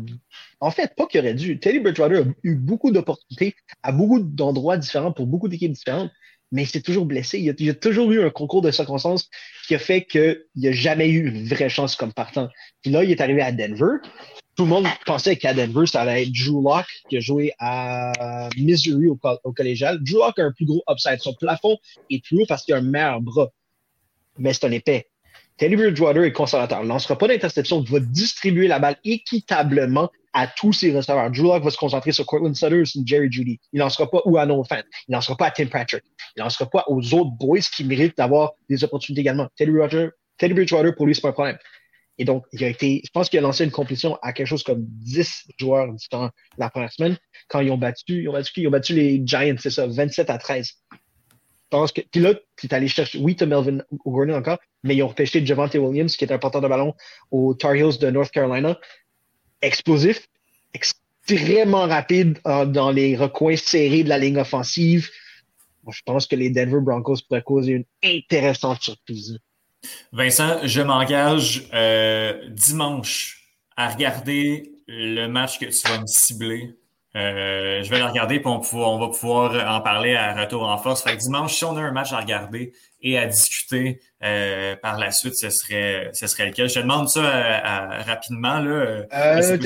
En fait, pas qu'il aurait dû. Teddy Bridgewater a eu beaucoup d'opportunités à beaucoup d'endroits différents pour beaucoup d'équipes différentes, mais il s'est toujours blessé. Il y a, toujours eu un concours de circonstances qui a fait qu'il n'a jamais eu une vraie chance comme partant. Puis là, il est arrivé à Denver. Tout le monde pensait qu'à Denver, ça allait être Drew Locke qui a joué à Missouri au collégial. Drew Locke a un plus gros upside. Son plafond est plus haut parce qu'il a un meilleur bras. Mais c'est un épais. Teddy Bridgewater est conservateur. Il ne lancera pas d'interception. Il va distribuer la balle équitablement à tous ses receveurs. Drew Lock va se concentrer sur Cortland Sutter ou Jerry Judy. Il ne lancera pas ou à No Fan. Il ne lancera pas à Tim Patrick. Il ne lancera pas aux autres boys qui méritent d'avoir des opportunités également. Teddy Bridgewater, Teddy Bridgewater pour lui, c'est pas un problème. Et donc, il a été, je pense qu'il a lancé une compétition à quelque chose comme 10 joueurs différents la première semaine. Quand ils ont battu, ils ont battu? Ils ont battu les Giants, c'est ça, 27 à 13. Pense que, puis là, tu es allé chercher, oui, tu Melvin Gordon encore, mais ils ont repêché Javante Williams, qui est un porteur de ballon aux Tar Heels de North Carolina. Explosif, extrêmement rapide euh, dans les recoins serrés de la ligne offensive. Je pense que les Denver Broncos pourraient causer une intéressante surprise. Vincent, je m'engage euh, dimanche à regarder le match que tu vas me cibler. Euh, je vais le regarder puis on, va pouvoir en parler à retour en force. Dimanche, si on a un match à regarder et à discuter euh, par la suite, ce serait, ce serait lequel? Je te demande ça euh, rapidement. Là, euh, je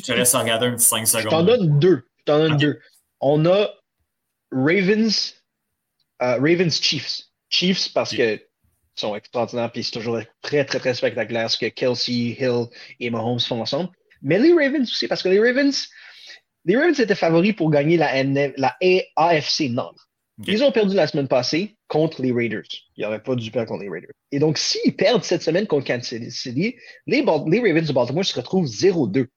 te laisse regarder un petit 5 secondes. Je t'en donne deux. Je t'en donne deux. On a Ravens, Ravens Chiefs. Chiefs parce okay. que sont extraordinaires puis c'est toujours très, très, très spectaculaire ce que Kelsey, Hill et Mahomes font ensemble. Mais les Ravens aussi, parce que les Ravens, les Ravens étaient favoris pour gagner la, NF la AFC Nord. Ils ont perdu la semaine passée contre les Raiders. Ils n'auraient pas dû perdre contre les Raiders. Et donc, s'ils perdent cette semaine contre Kansas City, les, Ravens de Baltimore se retrouvent 0-2.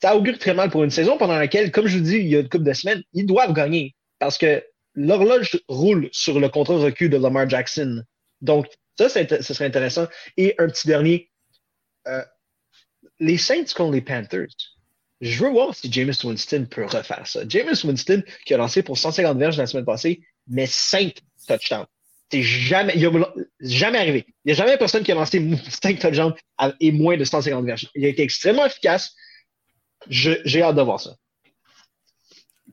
Ça augure très mal pour une saison pendant laquelle, comme je vous dis il y a une couple de semaines, ils doivent gagner parce que l'horloge roule sur le contrat recul de Lamar Jackson. Donc, ça, ce serait intéressant. Et un petit dernier. euh, les Saints contre les Panthers. Je veux voir si Jameis Winston peut refaire ça. Jameis Winston, qui a lancé pour 150 verges la semaine passée, mais 5 touchdowns. C'est jamais, il a jamais arrivé. Il n'y a jamais personne qui a lancé 5 touchdowns et moins de 150 verges. Il a été extrêmement efficace. J'ai hâte de voir ça.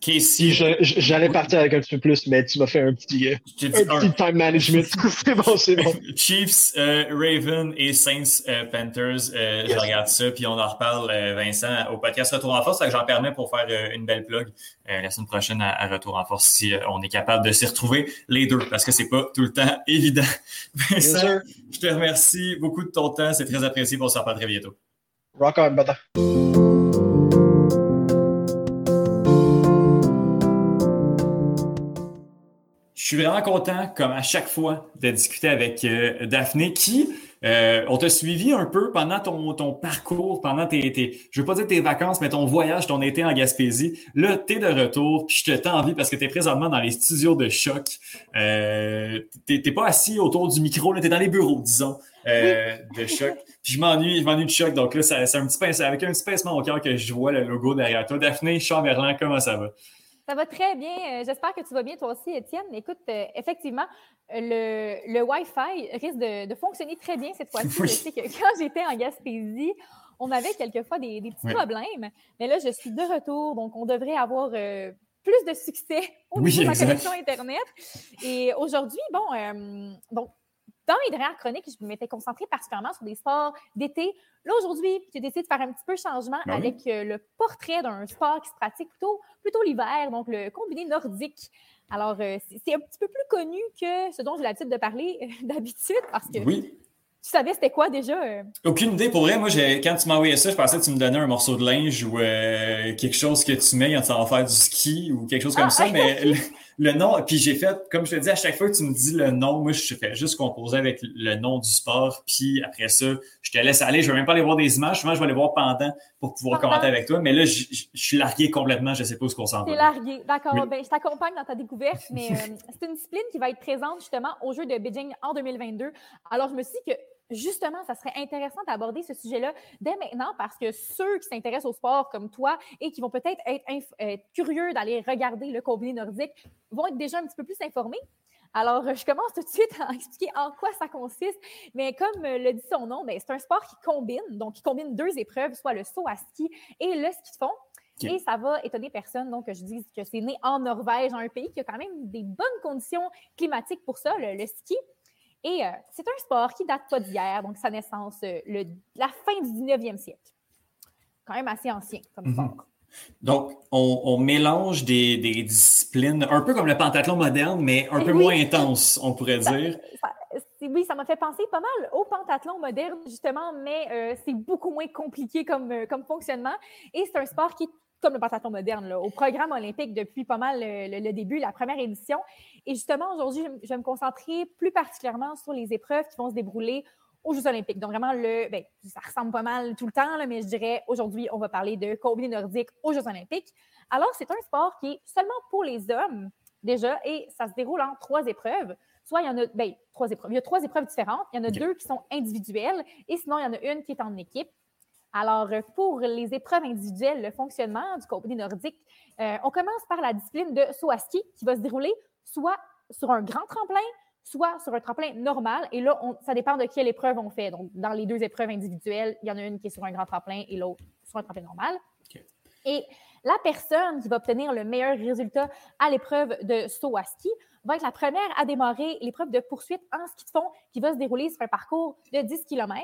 Si Casey, j'allais partir avec un petit peu plus, mais tu m'as fait un petit, euh, un petit time management. c'est bon, c'est bon. Chiefs, euh, Raven et Saints euh, Panthers, euh, je regarde ça, puis on en reparle, euh, Vincent, au podcast Retour en force. Ça fait que j'en permets pour faire euh, une belle plug euh, la semaine prochaine à, à Retour en force si euh, on est capable de s'y retrouver les deux, parce que c'est pas tout le temps évident. Bien Vincent, sûr. je te remercie beaucoup de ton temps, c'est très apprécié, on se reparle très bientôt. Rock on, brother. Suis vraiment content, comme à chaque fois, de discuter avec euh, Daphné, qui, euh, on t'a suivi un peu pendant ton, ton parcours, pendant tes, tes, je veux pas dire tes vacances, mais ton voyage, ton été en Gaspésie. Là, t'es de retour, puis je te tends envie parce que t'es présentement dans les studios de choc. Euh, t'es, t'es pas assis autour du micro, là, t'es dans les bureaux, disons, euh, de choc. Puis je m'ennuie, je m'ennuie de choc, donc là, c'est un petit pince, avec un petit pincement au cœur que je vois le logo derrière toi. Daphné Chamberlain, comment ça va? Ça va très bien. Euh, J'espère que tu vas bien toi aussi, Étienne. Écoute, euh, effectivement, le, le Wi-Fi risque de, de fonctionner très bien cette fois-ci. Oui. Je sais que quand j'étais en Gaspésie, on avait quelquefois des, des petits Oui. problèmes. Mais là, je suis de retour, donc on devrait avoir euh, plus de succès au Oui, niveau de ma connexion Internet. Et aujourd'hui, bon, euh, donc, dans mes dernières chroniques, je m'étais concentrée particulièrement sur des sports d'été. Là, aujourd'hui, j'ai décidé de faire un petit peu changement Ben oui. avec euh, le portrait d'un sport qui se pratique plutôt, plutôt l'hiver, donc le combiné nordique. Alors, euh, c'est un petit peu plus connu que ce dont j'ai l'habitude de parler euh, d'habitude parce que Oui. tu savais c'était quoi déjà? Aucune idée. Pour vrai, moi, quand tu m'as envoyé ça, je pensais que tu me donnais un morceau de linge ou quelque chose que tu mets quand tu vas faire du ski ou quelque chose comme Ah, ça. Mais le, nom, puis j'ai fait, comme je te dis, à chaque fois que tu me dis le nom, moi, je fais juste composer avec le nom du sport. Puis après ça, je te laisse aller. Je vais même pas aller voir des images. Souvent, je vais aller voir pendant pour pouvoir Pendant. commenter avec toi. Mais là, je, je- je suis largué complètement. Je sais pas où qu'on s'en va. largué. D'accord. Oui. Ben, je t'accompagne dans ta découverte, mais euh, c'est une discipline qui va être présente justement au Jeu de Beijing en 2022. Alors, je me suis dit que justement, ça serait intéressant d'aborder ce sujet-là dès maintenant parce que ceux qui s'intéressent au sport comme toi et qui vont peut-être être, curieux d'aller regarder le combiné nordique vont être déjà un petit peu plus informés. Alors, euh, je commence tout de suite à expliquer en quoi ça consiste. Mais comme euh, le dit son nom, ben, c'est un sport qui combine, donc qui combine deux épreuves, soit le saut à ski et le ski de fond. Et ça va étonner personne, donc que je dise que c'est né en Norvège, un pays qui a quand même des bonnes conditions climatiques pour ça, le, le ski. Et euh, c'est un sport qui date pas d'hier, donc sa naissance, euh, le- la fin du 19e siècle. Quand même assez ancien comme sport. Donc, on, on mélange des, des disciplines un peu comme le pentathlon moderne, mais un peu Oui. moins intense, on pourrait Ça- dire. ça- oui, ça m'a fait penser pas mal au pentathlon moderne, justement, mais euh, c'est beaucoup moins compliqué comme, comme fonctionnement. Et c'est un sport qui est comme le pentathlon moderne, là, au programme olympique depuis pas mal euh, le, le début, la première édition. Et justement, aujourd'hui, je, vais- je vais me concentrer plus particulièrement sur les épreuves qui vont se dérouler aux Jeux olympiques. Donc, vraiment, le, ben, ça ressemble pas mal tout le temps, là, mais je dirais aujourd'hui, on va parler de combiné nordique aux Jeux olympiques. Alors, c'est un sport qui est seulement pour les hommes, déjà, et ça se déroule en trois épreuves. Soit il y en a, ben, trois épreuves. Il y a trois épreuves différentes. Il y en a deux qui sont individuelles et sinon, il y en a une qui est en équipe. Alors, euh, pour les épreuves individuelles, le fonctionnement du combiné nordique, euh, on commence par la discipline de saut à ski qui va se dérouler soit sur un grand tremplin, soit sur un tremplin normal. Et là, on- ça dépend de quelle épreuve on fait. Donc, dans les deux épreuves individuelles, il y en a une qui est sur un grand tremplin et l'autre sur un tremplin normal. Et la personne qui va obtenir le meilleur résultat à l'épreuve de saut à ski va être la première à démarrer l'épreuve de poursuite en ski de fond qui va se dérouler sur un parcours de 10 km.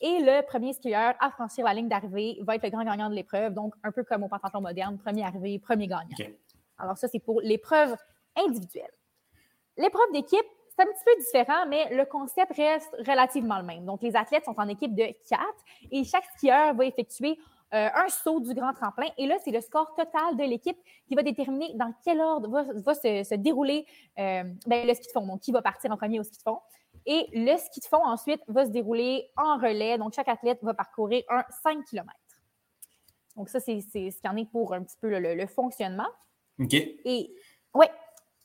Et le premier skieur à franchir la ligne d'arrivée va être le grand gagnant de l'épreuve, donc un peu comme au pentathlon moderne, premier arrivé, premier gagnant. Alors ça, c'est pour l'épreuve individuelle. L'épreuve d'équipe, c'est un petit peu différent, mais le concept reste relativement le même. Donc, les athlètes sont en équipe de quatre et chaque skieur va effectuer euh, un saut du grand tremplin. Et là, c'est le score total de l'équipe qui va déterminer dans quel ordre va, va se, se dérouler euh, ben, le ski de fond. Donc, qui va partir en premier au ski de fond. Et le ski de fond, ensuite, va se dérouler en relais. Donc, chaque athlète va parcourir un 5 km. Donc, ça, c'est ce qu'il y en est pour un petit peu le, fonctionnement. OK. Et, ouais.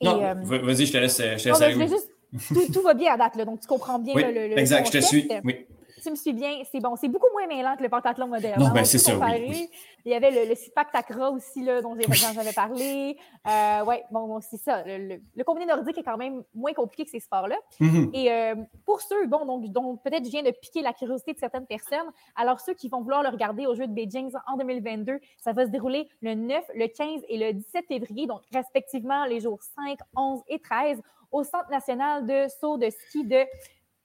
Et, Non, euh, va- vas-y, je te laisse, je te laisse aller, oui. juste tout, tout va bien à date, là, donc tu comprends bien Oui, le, le exact, je te suis. Oui. Tu me suis bien, c'est bon. C'est beaucoup moins mêlant que le pentathlon moderne. Non, ben, c'est ça, oui, oui. Il y avait le, le Sipak Takra aussi, là, dont j'avais parlé. Euh, ouais, bon, bon, c'est ça. Le, le- le combiné nordique est quand même moins compliqué que ces sports-là. Mhm. Et euh, pour ceux, bon, donc, dont peut-être je viens de piquer la curiosité de certaines personnes, alors ceux qui vont vouloir le regarder au Jeu de Beijing en 2022, ça va se dérouler le 9, le 15 et le 17 février, donc respectivement les jours 5, 11 et 13, au Centre national de saut de ski de,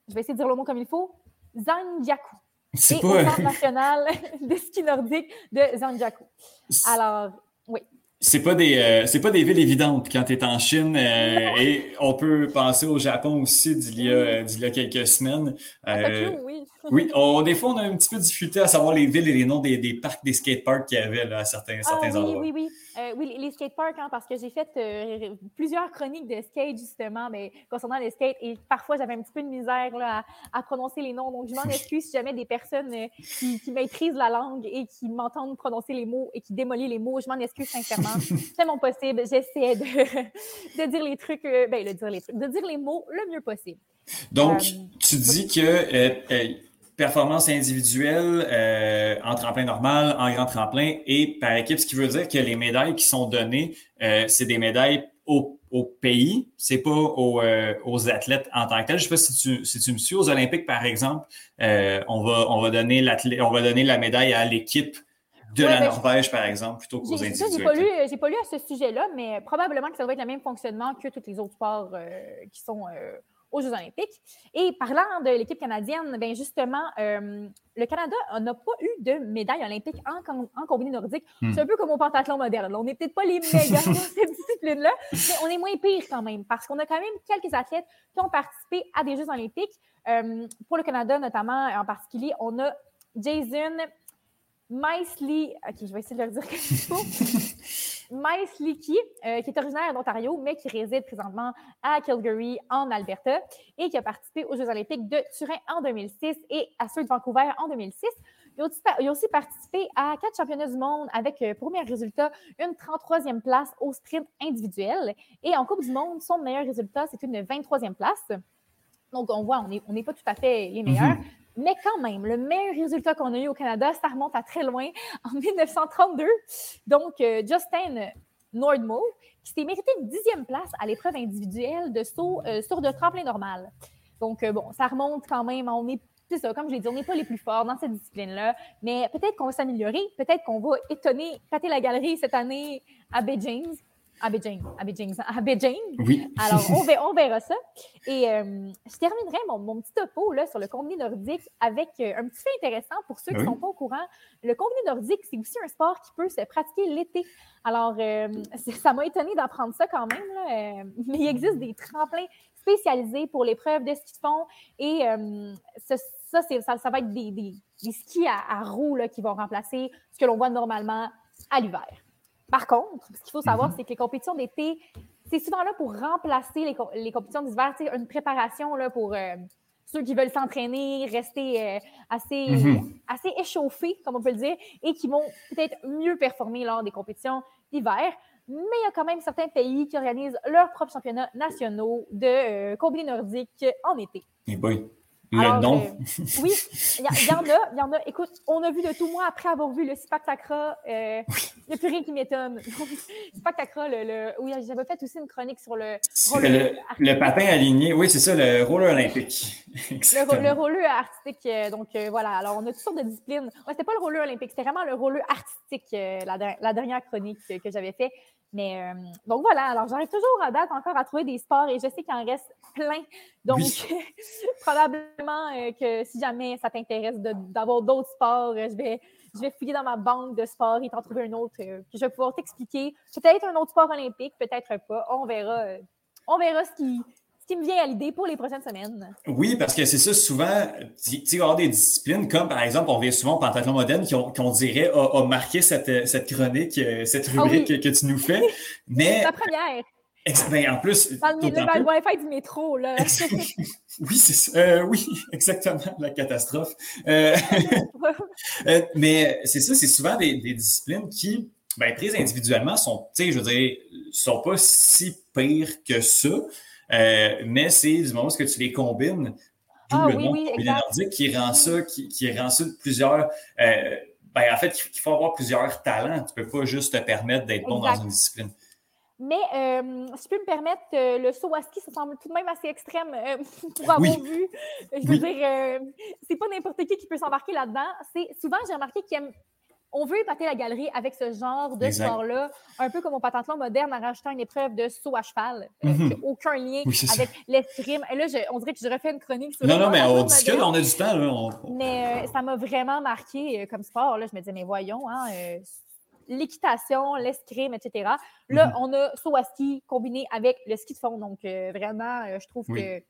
je vais essayer de dire le mot comme il faut, Zhangjiakou. Et C'est au pas. Centre national de ski nordique de Zhangjiakou. Alors, oui. C'est pas des euh, c'est pas des villes évidentes quand tu es en Chine euh, et on peut penser au Japon aussi d'il y a, d'il y a quelques semaines. Euh, Tokyo, oui. Oui, on- des fois on a un petit peu de difficulté à savoir les villes et les noms des, des parcs, des skateparks qu'il y avait là, à certains, Ah certains oui, endroits. oui, oui. Euh, oui, les- skateparks, hein, parce que j'ai fait euh, plusieurs chroniques de skate, justement, mais concernant les skates, et parfois j'avais un petit peu de misère là, à, à prononcer les noms. Donc, je m'en excuse si jamais des personnes euh, qui, qui maîtrisent la langue et qui m'entendent prononcer les mots et qui démolissent les mots. Je m'en excuse sincèrement. C'est mon possible. J'essaie de, de dire les trucs, ben, de dire les trucs, de dire les mots le mieux possible. Donc, tu dis que performance individuelle euh, en tremplin normal, en grand tremplin. Et par équipe, ce qui veut dire que les médailles qui sont données, euh, c'est des médailles au, au pays, c'est pas aux, euh, aux athlètes en tant que tel. Je sais pas si tu, si tu me suis. Aux Olympiques, par exemple, euh, on, va, on, va donner on va donner la médaille à l'équipe de Ouais, la ben, je- Norvège, par exemple, plutôt qu'aux ça, j'ai pas, lu, pas lu à ce sujet-là, mais probablement que ça doit être le même fonctionnement que tous les autres sports euh, qui sont euh, aux Jeux olympiques. Et parlant de l'équipe canadienne, ben justement, euh, le Canada n'a pas eu de médaille olympique en, com- en combiné nordique. Hmm. C'est un peu comme au pentathlon moderne. On n'est peut-être pas les meilleurs dans cette discipline-là, mais on est moins pire quand même, parce qu'on a quand même quelques athlètes qui ont participé à des Jeux olympiques. Euh, pour le Canada, notamment, en particulier, on a Jason Maisley, OK, je vais essayer de le dire comme il faut. Maisley, euh, qui est originaire d'Ontario, mais qui réside présentement à Calgary, en Alberta, et qui a participé aux Jeux olympiques de Turin en 2006 et à ceux de Vancouver en 2006. Il a aussi, participé à quatre championnats du monde avec, euh, pour meilleur résultat, une 33e place au sprint individuel. Et en Coupe du monde, son meilleur résultat, c'est une 23e place. Donc, on voit, on n'est on n'est pas tout à fait les meilleurs. Mhm. Mais quand même, le meilleur résultat qu'on a eu au Canada, ça remonte à très loin, en 1932. Donc, euh, Justin Nordmo, qui s'est mérité une dixième place à l'épreuve individuelle de saut euh, sur de tremplin normal. Donc, euh, bon, ça remonte quand même. On est, c'est ça, comme je l'ai dit, on n'est pas les plus forts dans cette discipline-là. Mais peut-être qu'on va s'améliorer. Peut-être qu'on va étonner, pâter la galerie cette année à Beijing. Beijing, à Beijing. Oui. Alors, on verra, on verra ça. Et euh, je terminerai mon, mon petit topo là, sur le combiné nordique avec euh, un petit fait intéressant pour ceux qui ne Oui? sont pas au courant. Le combiné nordique, c'est aussi un sport qui peut se pratiquer l'été. Alors, euh, ça m'a étonné d'apprendre ça quand même. là, mais il existe des tremplins spécialisés pour l'épreuve de ski de fond. Et ce- ça, ça, ça va être des, des- des skis à, à roues là, qui vont remplacer ce que l'on voit normalement à l'hiver. Par contre, ce qu'il faut savoir, c'est que les compétitions d'été, c'est souvent là pour remplacer les, co- les compétitions d'hiver, sais, une préparation là, pour euh, ceux qui veulent s'entraîner, rester euh, assez, Mhm. assez échauffés, comme on peut le dire, et qui vont peut-être mieux performer lors des compétitions d'hiver. Mais il y a quand même certains pays qui organisent leurs propres championnats nationaux de euh, combiné nordique en été. Eh boy. Le Alors, nom. euh, oui, il y, en a, il y en a. Écoute, on a vu de tout. Moi, après avoir vu le Sipak Takra, euh, il n'y a plus rien qui m'étonne. Sipak Takra, le, le- oui, j'avais fait aussi une chronique sur le, le, le patin aligné, oui, c'est ça, le roller olympique. le, le roller artistique. euh, donc, euh, voilà. Alors, on a toutes sortes de disciplines. Ouais, c'était pas le roller olympique, c'était vraiment le roller artistique, euh, la, la dernière chronique que, que j'avais fait. Mais, euh, donc voilà. Alors, j'arrive toujours à date encore à trouver des sports et je sais qu'il en reste plein. Donc, probablement euh, que si jamais ça t'intéresse d'avoir d'autres sports, euh, je vais, je vais fouiller dans ma banque de sports et t'en trouver un autre que je vais pouvoir t'expliquer. Peut-être un autre sport olympique, peut-être pas. On verra. on verra ce qui, qui me vient à l'idée pour les prochaines semaines. Oui, parce que c'est ça, souvent, tu sais, il va y avoir des disciplines comme, par exemple, on vient souvent au pentathlon moderne qui, on- qu'on dirait a, a marqué cette, cette chronique, euh, cette Ah rubrique oui. que, que tu nous fais. Mais, La première, ben, en plus, dans le, dans Wi-Fi du métro, là. Oui, c'est ça. Euh, oui, exactement, la catastrophe. Euh, mais c'est ça, c'est souvent des, des disciplines qui, ben, prises individuellement, sont, je veux dire, sont pas si pires que ça. Euh, mais c'est du moment où tu les combines, d'où Ah le oui, nom oui, nordique, qui rend ça, qui, qui rend ça plusieurs. euh, ben, en fait, il faut avoir plusieurs talents. Tu peux pas juste te permettre d'être bon dans une discipline. Mais euh, si je peux me permettre, euh, le saut à ski, ça semble tout de même assez extrême euh, pour avoir Oui. vu. Je veux Oui. dire, c'est pas n'importe qui qui peut s'embarquer là-dedans. C'est souvent, j'ai remarqué qu'ils aiment. On veut épater la galerie avec ce genre de sport-là, un peu comme au pentathlon moderne en rajoutant une épreuve de saut à cheval, euh, Mhm. aucun lien Oui, avec l'escrime. Et là, je- on dirait que je refais une chronique sur Non, le non, mais on discute, on a du temps. Là, on- Mais euh, ça m'a vraiment marqué euh, comme sport. Là. Je me disais, mais voyons, hein, l'équitation, l'escrime, etc. Là, Mhm. on a saut à ski combiné avec le ski de fond. Donc, vraiment, je trouve Oui. que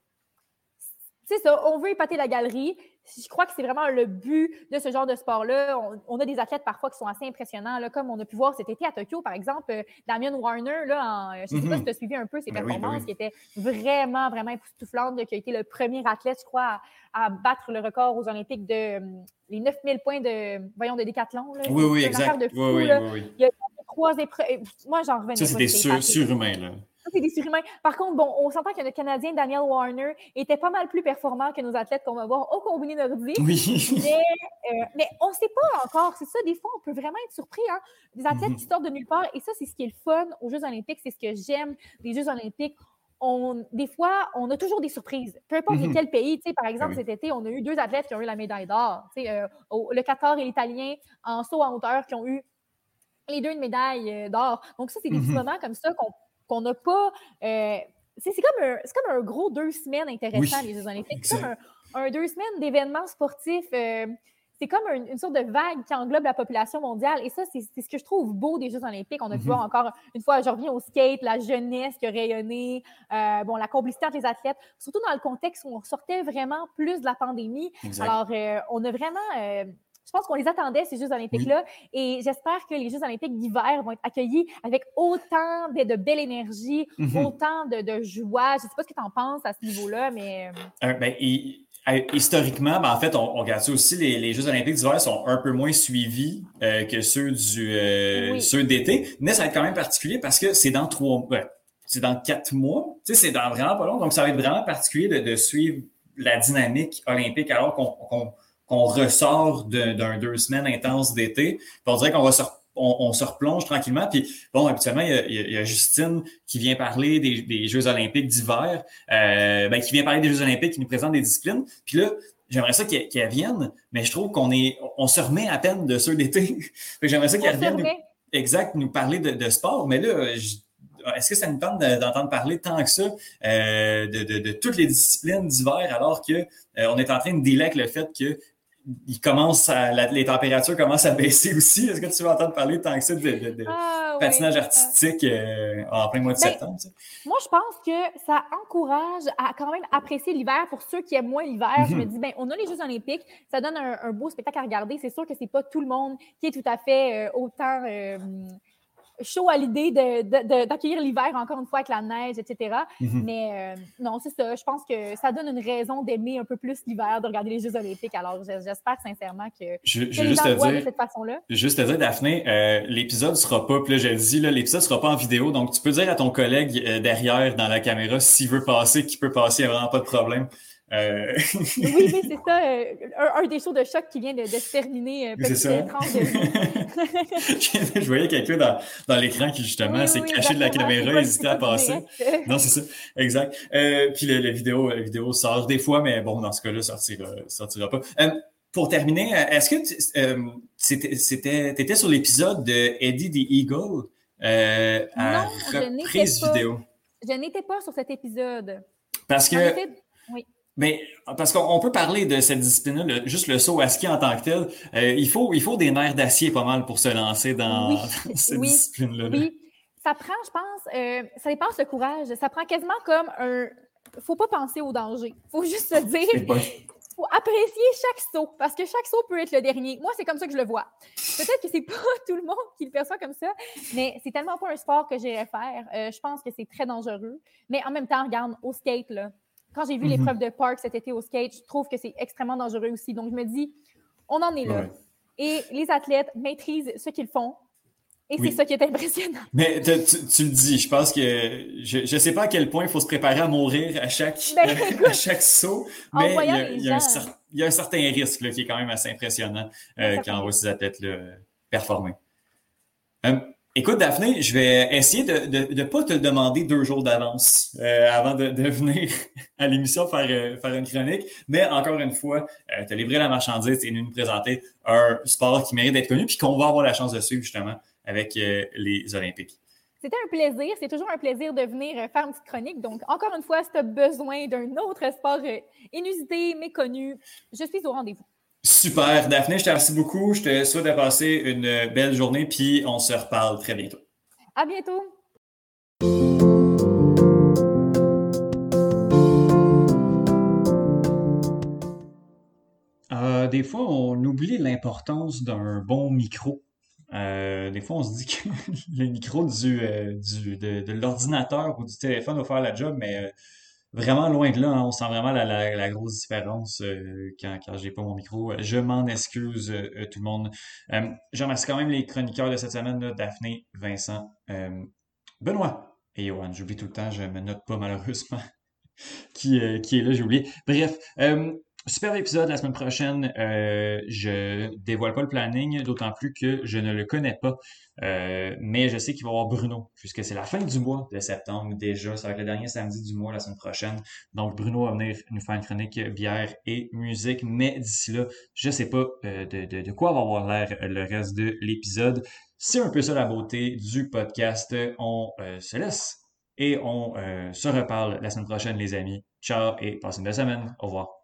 c'est ça. On veut épater la galerie. Je crois que c'est vraiment le but de ce genre de sport-là. On, on a des athlètes parfois qui sont assez impressionnants, là, comme on a pu voir cet été à Tokyo, par exemple, euh, Damien Warner, là, en- je ne sais pas Mhm. si tu as suivi un peu ses Ben oui, ben performances, oui. qui étaient vraiment, vraiment époustouflantes, qui a été le premier athlète, je crois, à, à battre le record aux Olympiques de hum, les 9000 points de, voyons, de décathlon. Là. Oui, oui, exact. de fou, oui, oui, là. oui, oui. Trois épreuves. Moi, j'en revenais Ça, c'est des c'était sur- surhumains. Là. C'est des surhumains. Par contre, bon, on s'entend que notre Canadien Daniel Warner était pas mal plus performant que nos athlètes qu'on va voir au combiné nordique. Oui. Mais, euh, mais on ne sait pas encore. C'est ça, des fois, on peut vraiment être surpris. Hein? Des athlètes Mhm. qui sortent de nulle part. Et ça, c'est ce qui est le fun aux Jeux olympiques. C'est ce que j'aime des Jeux olympiques. On, des fois, on a toujours des surprises. Peu importe de Mhm. quel pays. Tu sais, par exemple, oui. cet été, on a eu deux athlètes qui ont eu la médaille d'or. Tu sais, euh, le Qatar et l'Italien en saut en hauteur qui ont eu les deux une médaille euh, d'or. Donc, ça, c'est des petits Mhm. moments comme ça qu'on qu'on n'a pas. euh, c'est comme, un- comme un gros deux semaines intéressant, Oui, les Jeux Olympiques. C'est comme un, un deux semaines d'événements sportifs. euh, c'est comme un- une sorte de vague qui englobe la population mondiale. Et ça, c'est ce que je trouve beau des Jeux Olympiques. On a pu Mhm. voir encore une fois, je reviens au skate, la jeunesse qui a rayonné, euh, bon, la complicité entre les athlètes, surtout dans le contexte où on sortait vraiment plus de la pandémie. Exact. Alors, on a vraiment. Euh, je pense qu'on les attendait, ces Jeux olympiques-là, et j'espère que les Jeux olympiques d'hiver vont être accueillis avec autant de, de belle énergie, Mhm. autant de, de joie. Je ne sais pas ce que tu en penses à ce niveau-là, mais Euh, ben, et- euh, historiquement, ben, en fait, on, on regarde ça aussi, les, les Jeux olympiques d'hiver sont un peu moins suivis euh, que ceux du euh, Oui. ceux d'été. Mais ça va être quand même particulier parce que c'est dans trois c'est dans quatre mois. Tu sais, c'est dans vraiment pas long. Donc, ça va être vraiment particulier de, de suivre la dynamique olympique alors qu'on qu'on- qu'on ressort de- d'un deux semaines intenses d'été. On dirait qu'on va se, on, on se replonge tranquillement. Puis bon, habituellement, il y a, il y a- Justine qui vient parler des, des Jeux olympiques d'hiver, euh, ben, qui vient parler des Jeux olympiques, qui nous présente des disciplines. Puis là, j'aimerais ça qu'elle vienne, mais je trouve qu'on est, on se remet à peine de ceux d'été. J'aimerais ça qu'elle se revienne nous, exact, nous parler de, de sport. Mais là, je- est-ce que ça nous tente de- d'entendre parler tant que ça euh, de, de- de toutes les disciplines d'hiver alors que euh, on est en train de avec le fait que il commence à, la- les températures commencent à baisser aussi. Est-ce que tu vas entendre parler tant que ça de, de- de Ah, oui. patinage artistique euh, en plein mois de Ben, septembre? tu sais? Moi, je pense que ça encourage à quand même apprécier l'hiver pour ceux qui aiment moins l'hiver. Je Mhm. me dis, ben, on a les Jeux Olympiques, ça donne un, un beau spectacle à regarder. C'est sûr que c'est pas tout le monde qui est tout à fait euh, autant euh, chaud à l'idée de- de- de- d'accueillir l'hiver encore une fois avec la neige, etc. Mhm. Mais euh, non, c'est ça. Je pense que ça donne une raison d'aimer un peu plus l'hiver, de regarder les Jeux Olympiques. Alors, j'espère sincèrement que, Je, que je vais les juste gens voient de dire, cette façon-là. juste te dire, Daphné, euh, l'épisode sera pas, puis là, je le dis, là, l'épisode sera pas en vidéo, donc tu peux dire à ton collègue euh, derrière dans la caméra s'il veut passer, qu'il peut passer, il n'y a vraiment pas de problème. Euh, Oui, oui, c'est ça. euh, un, un des shows de choc qui vient de, de se terminer. euh, C'est ça. euh, je voyais quelqu'un dans, dans l'écran qui, justement, Oui, s'est oui, caché de la caméra, pas- hésitait à pas passer. direct. Non, c'est ça, exact. Euh, puis le- la, vidéo, la vidéo sort des fois, mais bon, dans ce cas-là, ça sortira, sortira pas. Euh, pour terminer, euh, est-ce que tu euh, t'étais sur l'épisode de Eddie the Eagle euh, à Non, je n'étais reprise pas. vidéo? Je n'étais pas sur cet épisode. Parce En que, effet, mais, parce qu'on on peut parler de cette discipline-là, juste le saut à ski en tant que tel. euh, il, faut, il faut des nerfs d'acier pas mal pour se lancer dans, Oui, dans cette oui, discipline-là. là. Oui, ça prend, je pense, euh, ça dépasse le courage. Ça prend quasiment comme un. Faut pas penser au danger. Faut juste se dire. bon. Faut apprécier chaque saut parce que chaque saut peut être le dernier. Moi, c'est comme ça que je le vois. Peut-être que c'est pas tout le monde qui le perçoit comme ça, mais c'est tellement pas un sport que j'irais faire. Euh, je pense que c'est très dangereux. Mais en même temps, regarde, au skate, là, quand j'ai vu Mhm. l'épreuve de parc cet été au skate, je trouve que c'est extrêmement dangereux aussi. Donc, je me dis, on en est là. Ouais. Et les athlètes maîtrisent ce qu'ils font. Et Oui. c'est ça qui est impressionnant. Mais te- tu, tu le dis, je pense que je ne sais pas à quel point il faut se préparer à mourir à chaque, Ben, à chaque saut, mais il y, a, les il y a un gens. cer- il y a un certain risque là, qui est quand même assez impressionnant euh, quand on voit ces athlètes-là euh, performer. Euh, écoute, Daphné, je vais essayer de ne pas te demander deux jours d'avance euh, avant de, de venir à l'émission faire, euh, faire une chronique, mais encore une fois, tu as livré la marchandise et nous présenter un sport qui mérite d'être connu puis qu'on va avoir la chance de suivre justement avec euh, les Olympiques. C'était un plaisir. C'est toujours un plaisir de venir euh, faire une petite chronique. Donc, encore une fois, si tu as besoin d'un autre sport euh, inusité, méconnu, je suis au rendez-vous. Super. Daphné, je te remercie beaucoup. Je te souhaite de passer une belle journée, puis on se reparle très bientôt. À bientôt! Euh, des fois, on oublie l'importance d'un bon micro. Euh, des fois, on se dit que le micro du, euh, du, de, de l'ordinateur ou du téléphone va faire la job, mais euh, vraiment loin de là, hein, on sent vraiment la, la, la grosse différence euh, quand, quand j'ai pas mon micro. Je m'en excuse, euh, tout le monde. Euh, remercie quand même les chroniqueurs de cette semaine, là, Daphné, Vincent, euh, Benoît et Johan. J'oublie tout le temps, je me note pas malheureusement qui, euh, qui est là, j'ai oublié. Bref, euh, super épisode la semaine prochaine. Euh, je dévoile pas le planning, d'autant plus que je ne le connais pas. Euh, mais je sais qu'il va y avoir Bruno, puisque c'est la fin du mois de septembre déjà. Ça va être le dernier samedi du mois la semaine prochaine. Donc Bruno va venir nous faire une chronique bière et musique. Mais d'ici là, je sais pas euh, de, de, quoi va avoir l'air le reste de l'épisode. C'est un peu ça la beauté du podcast. On se laisse et on se reparle la semaine prochaine, les amis. Ciao et passez une belle semaine. Au revoir.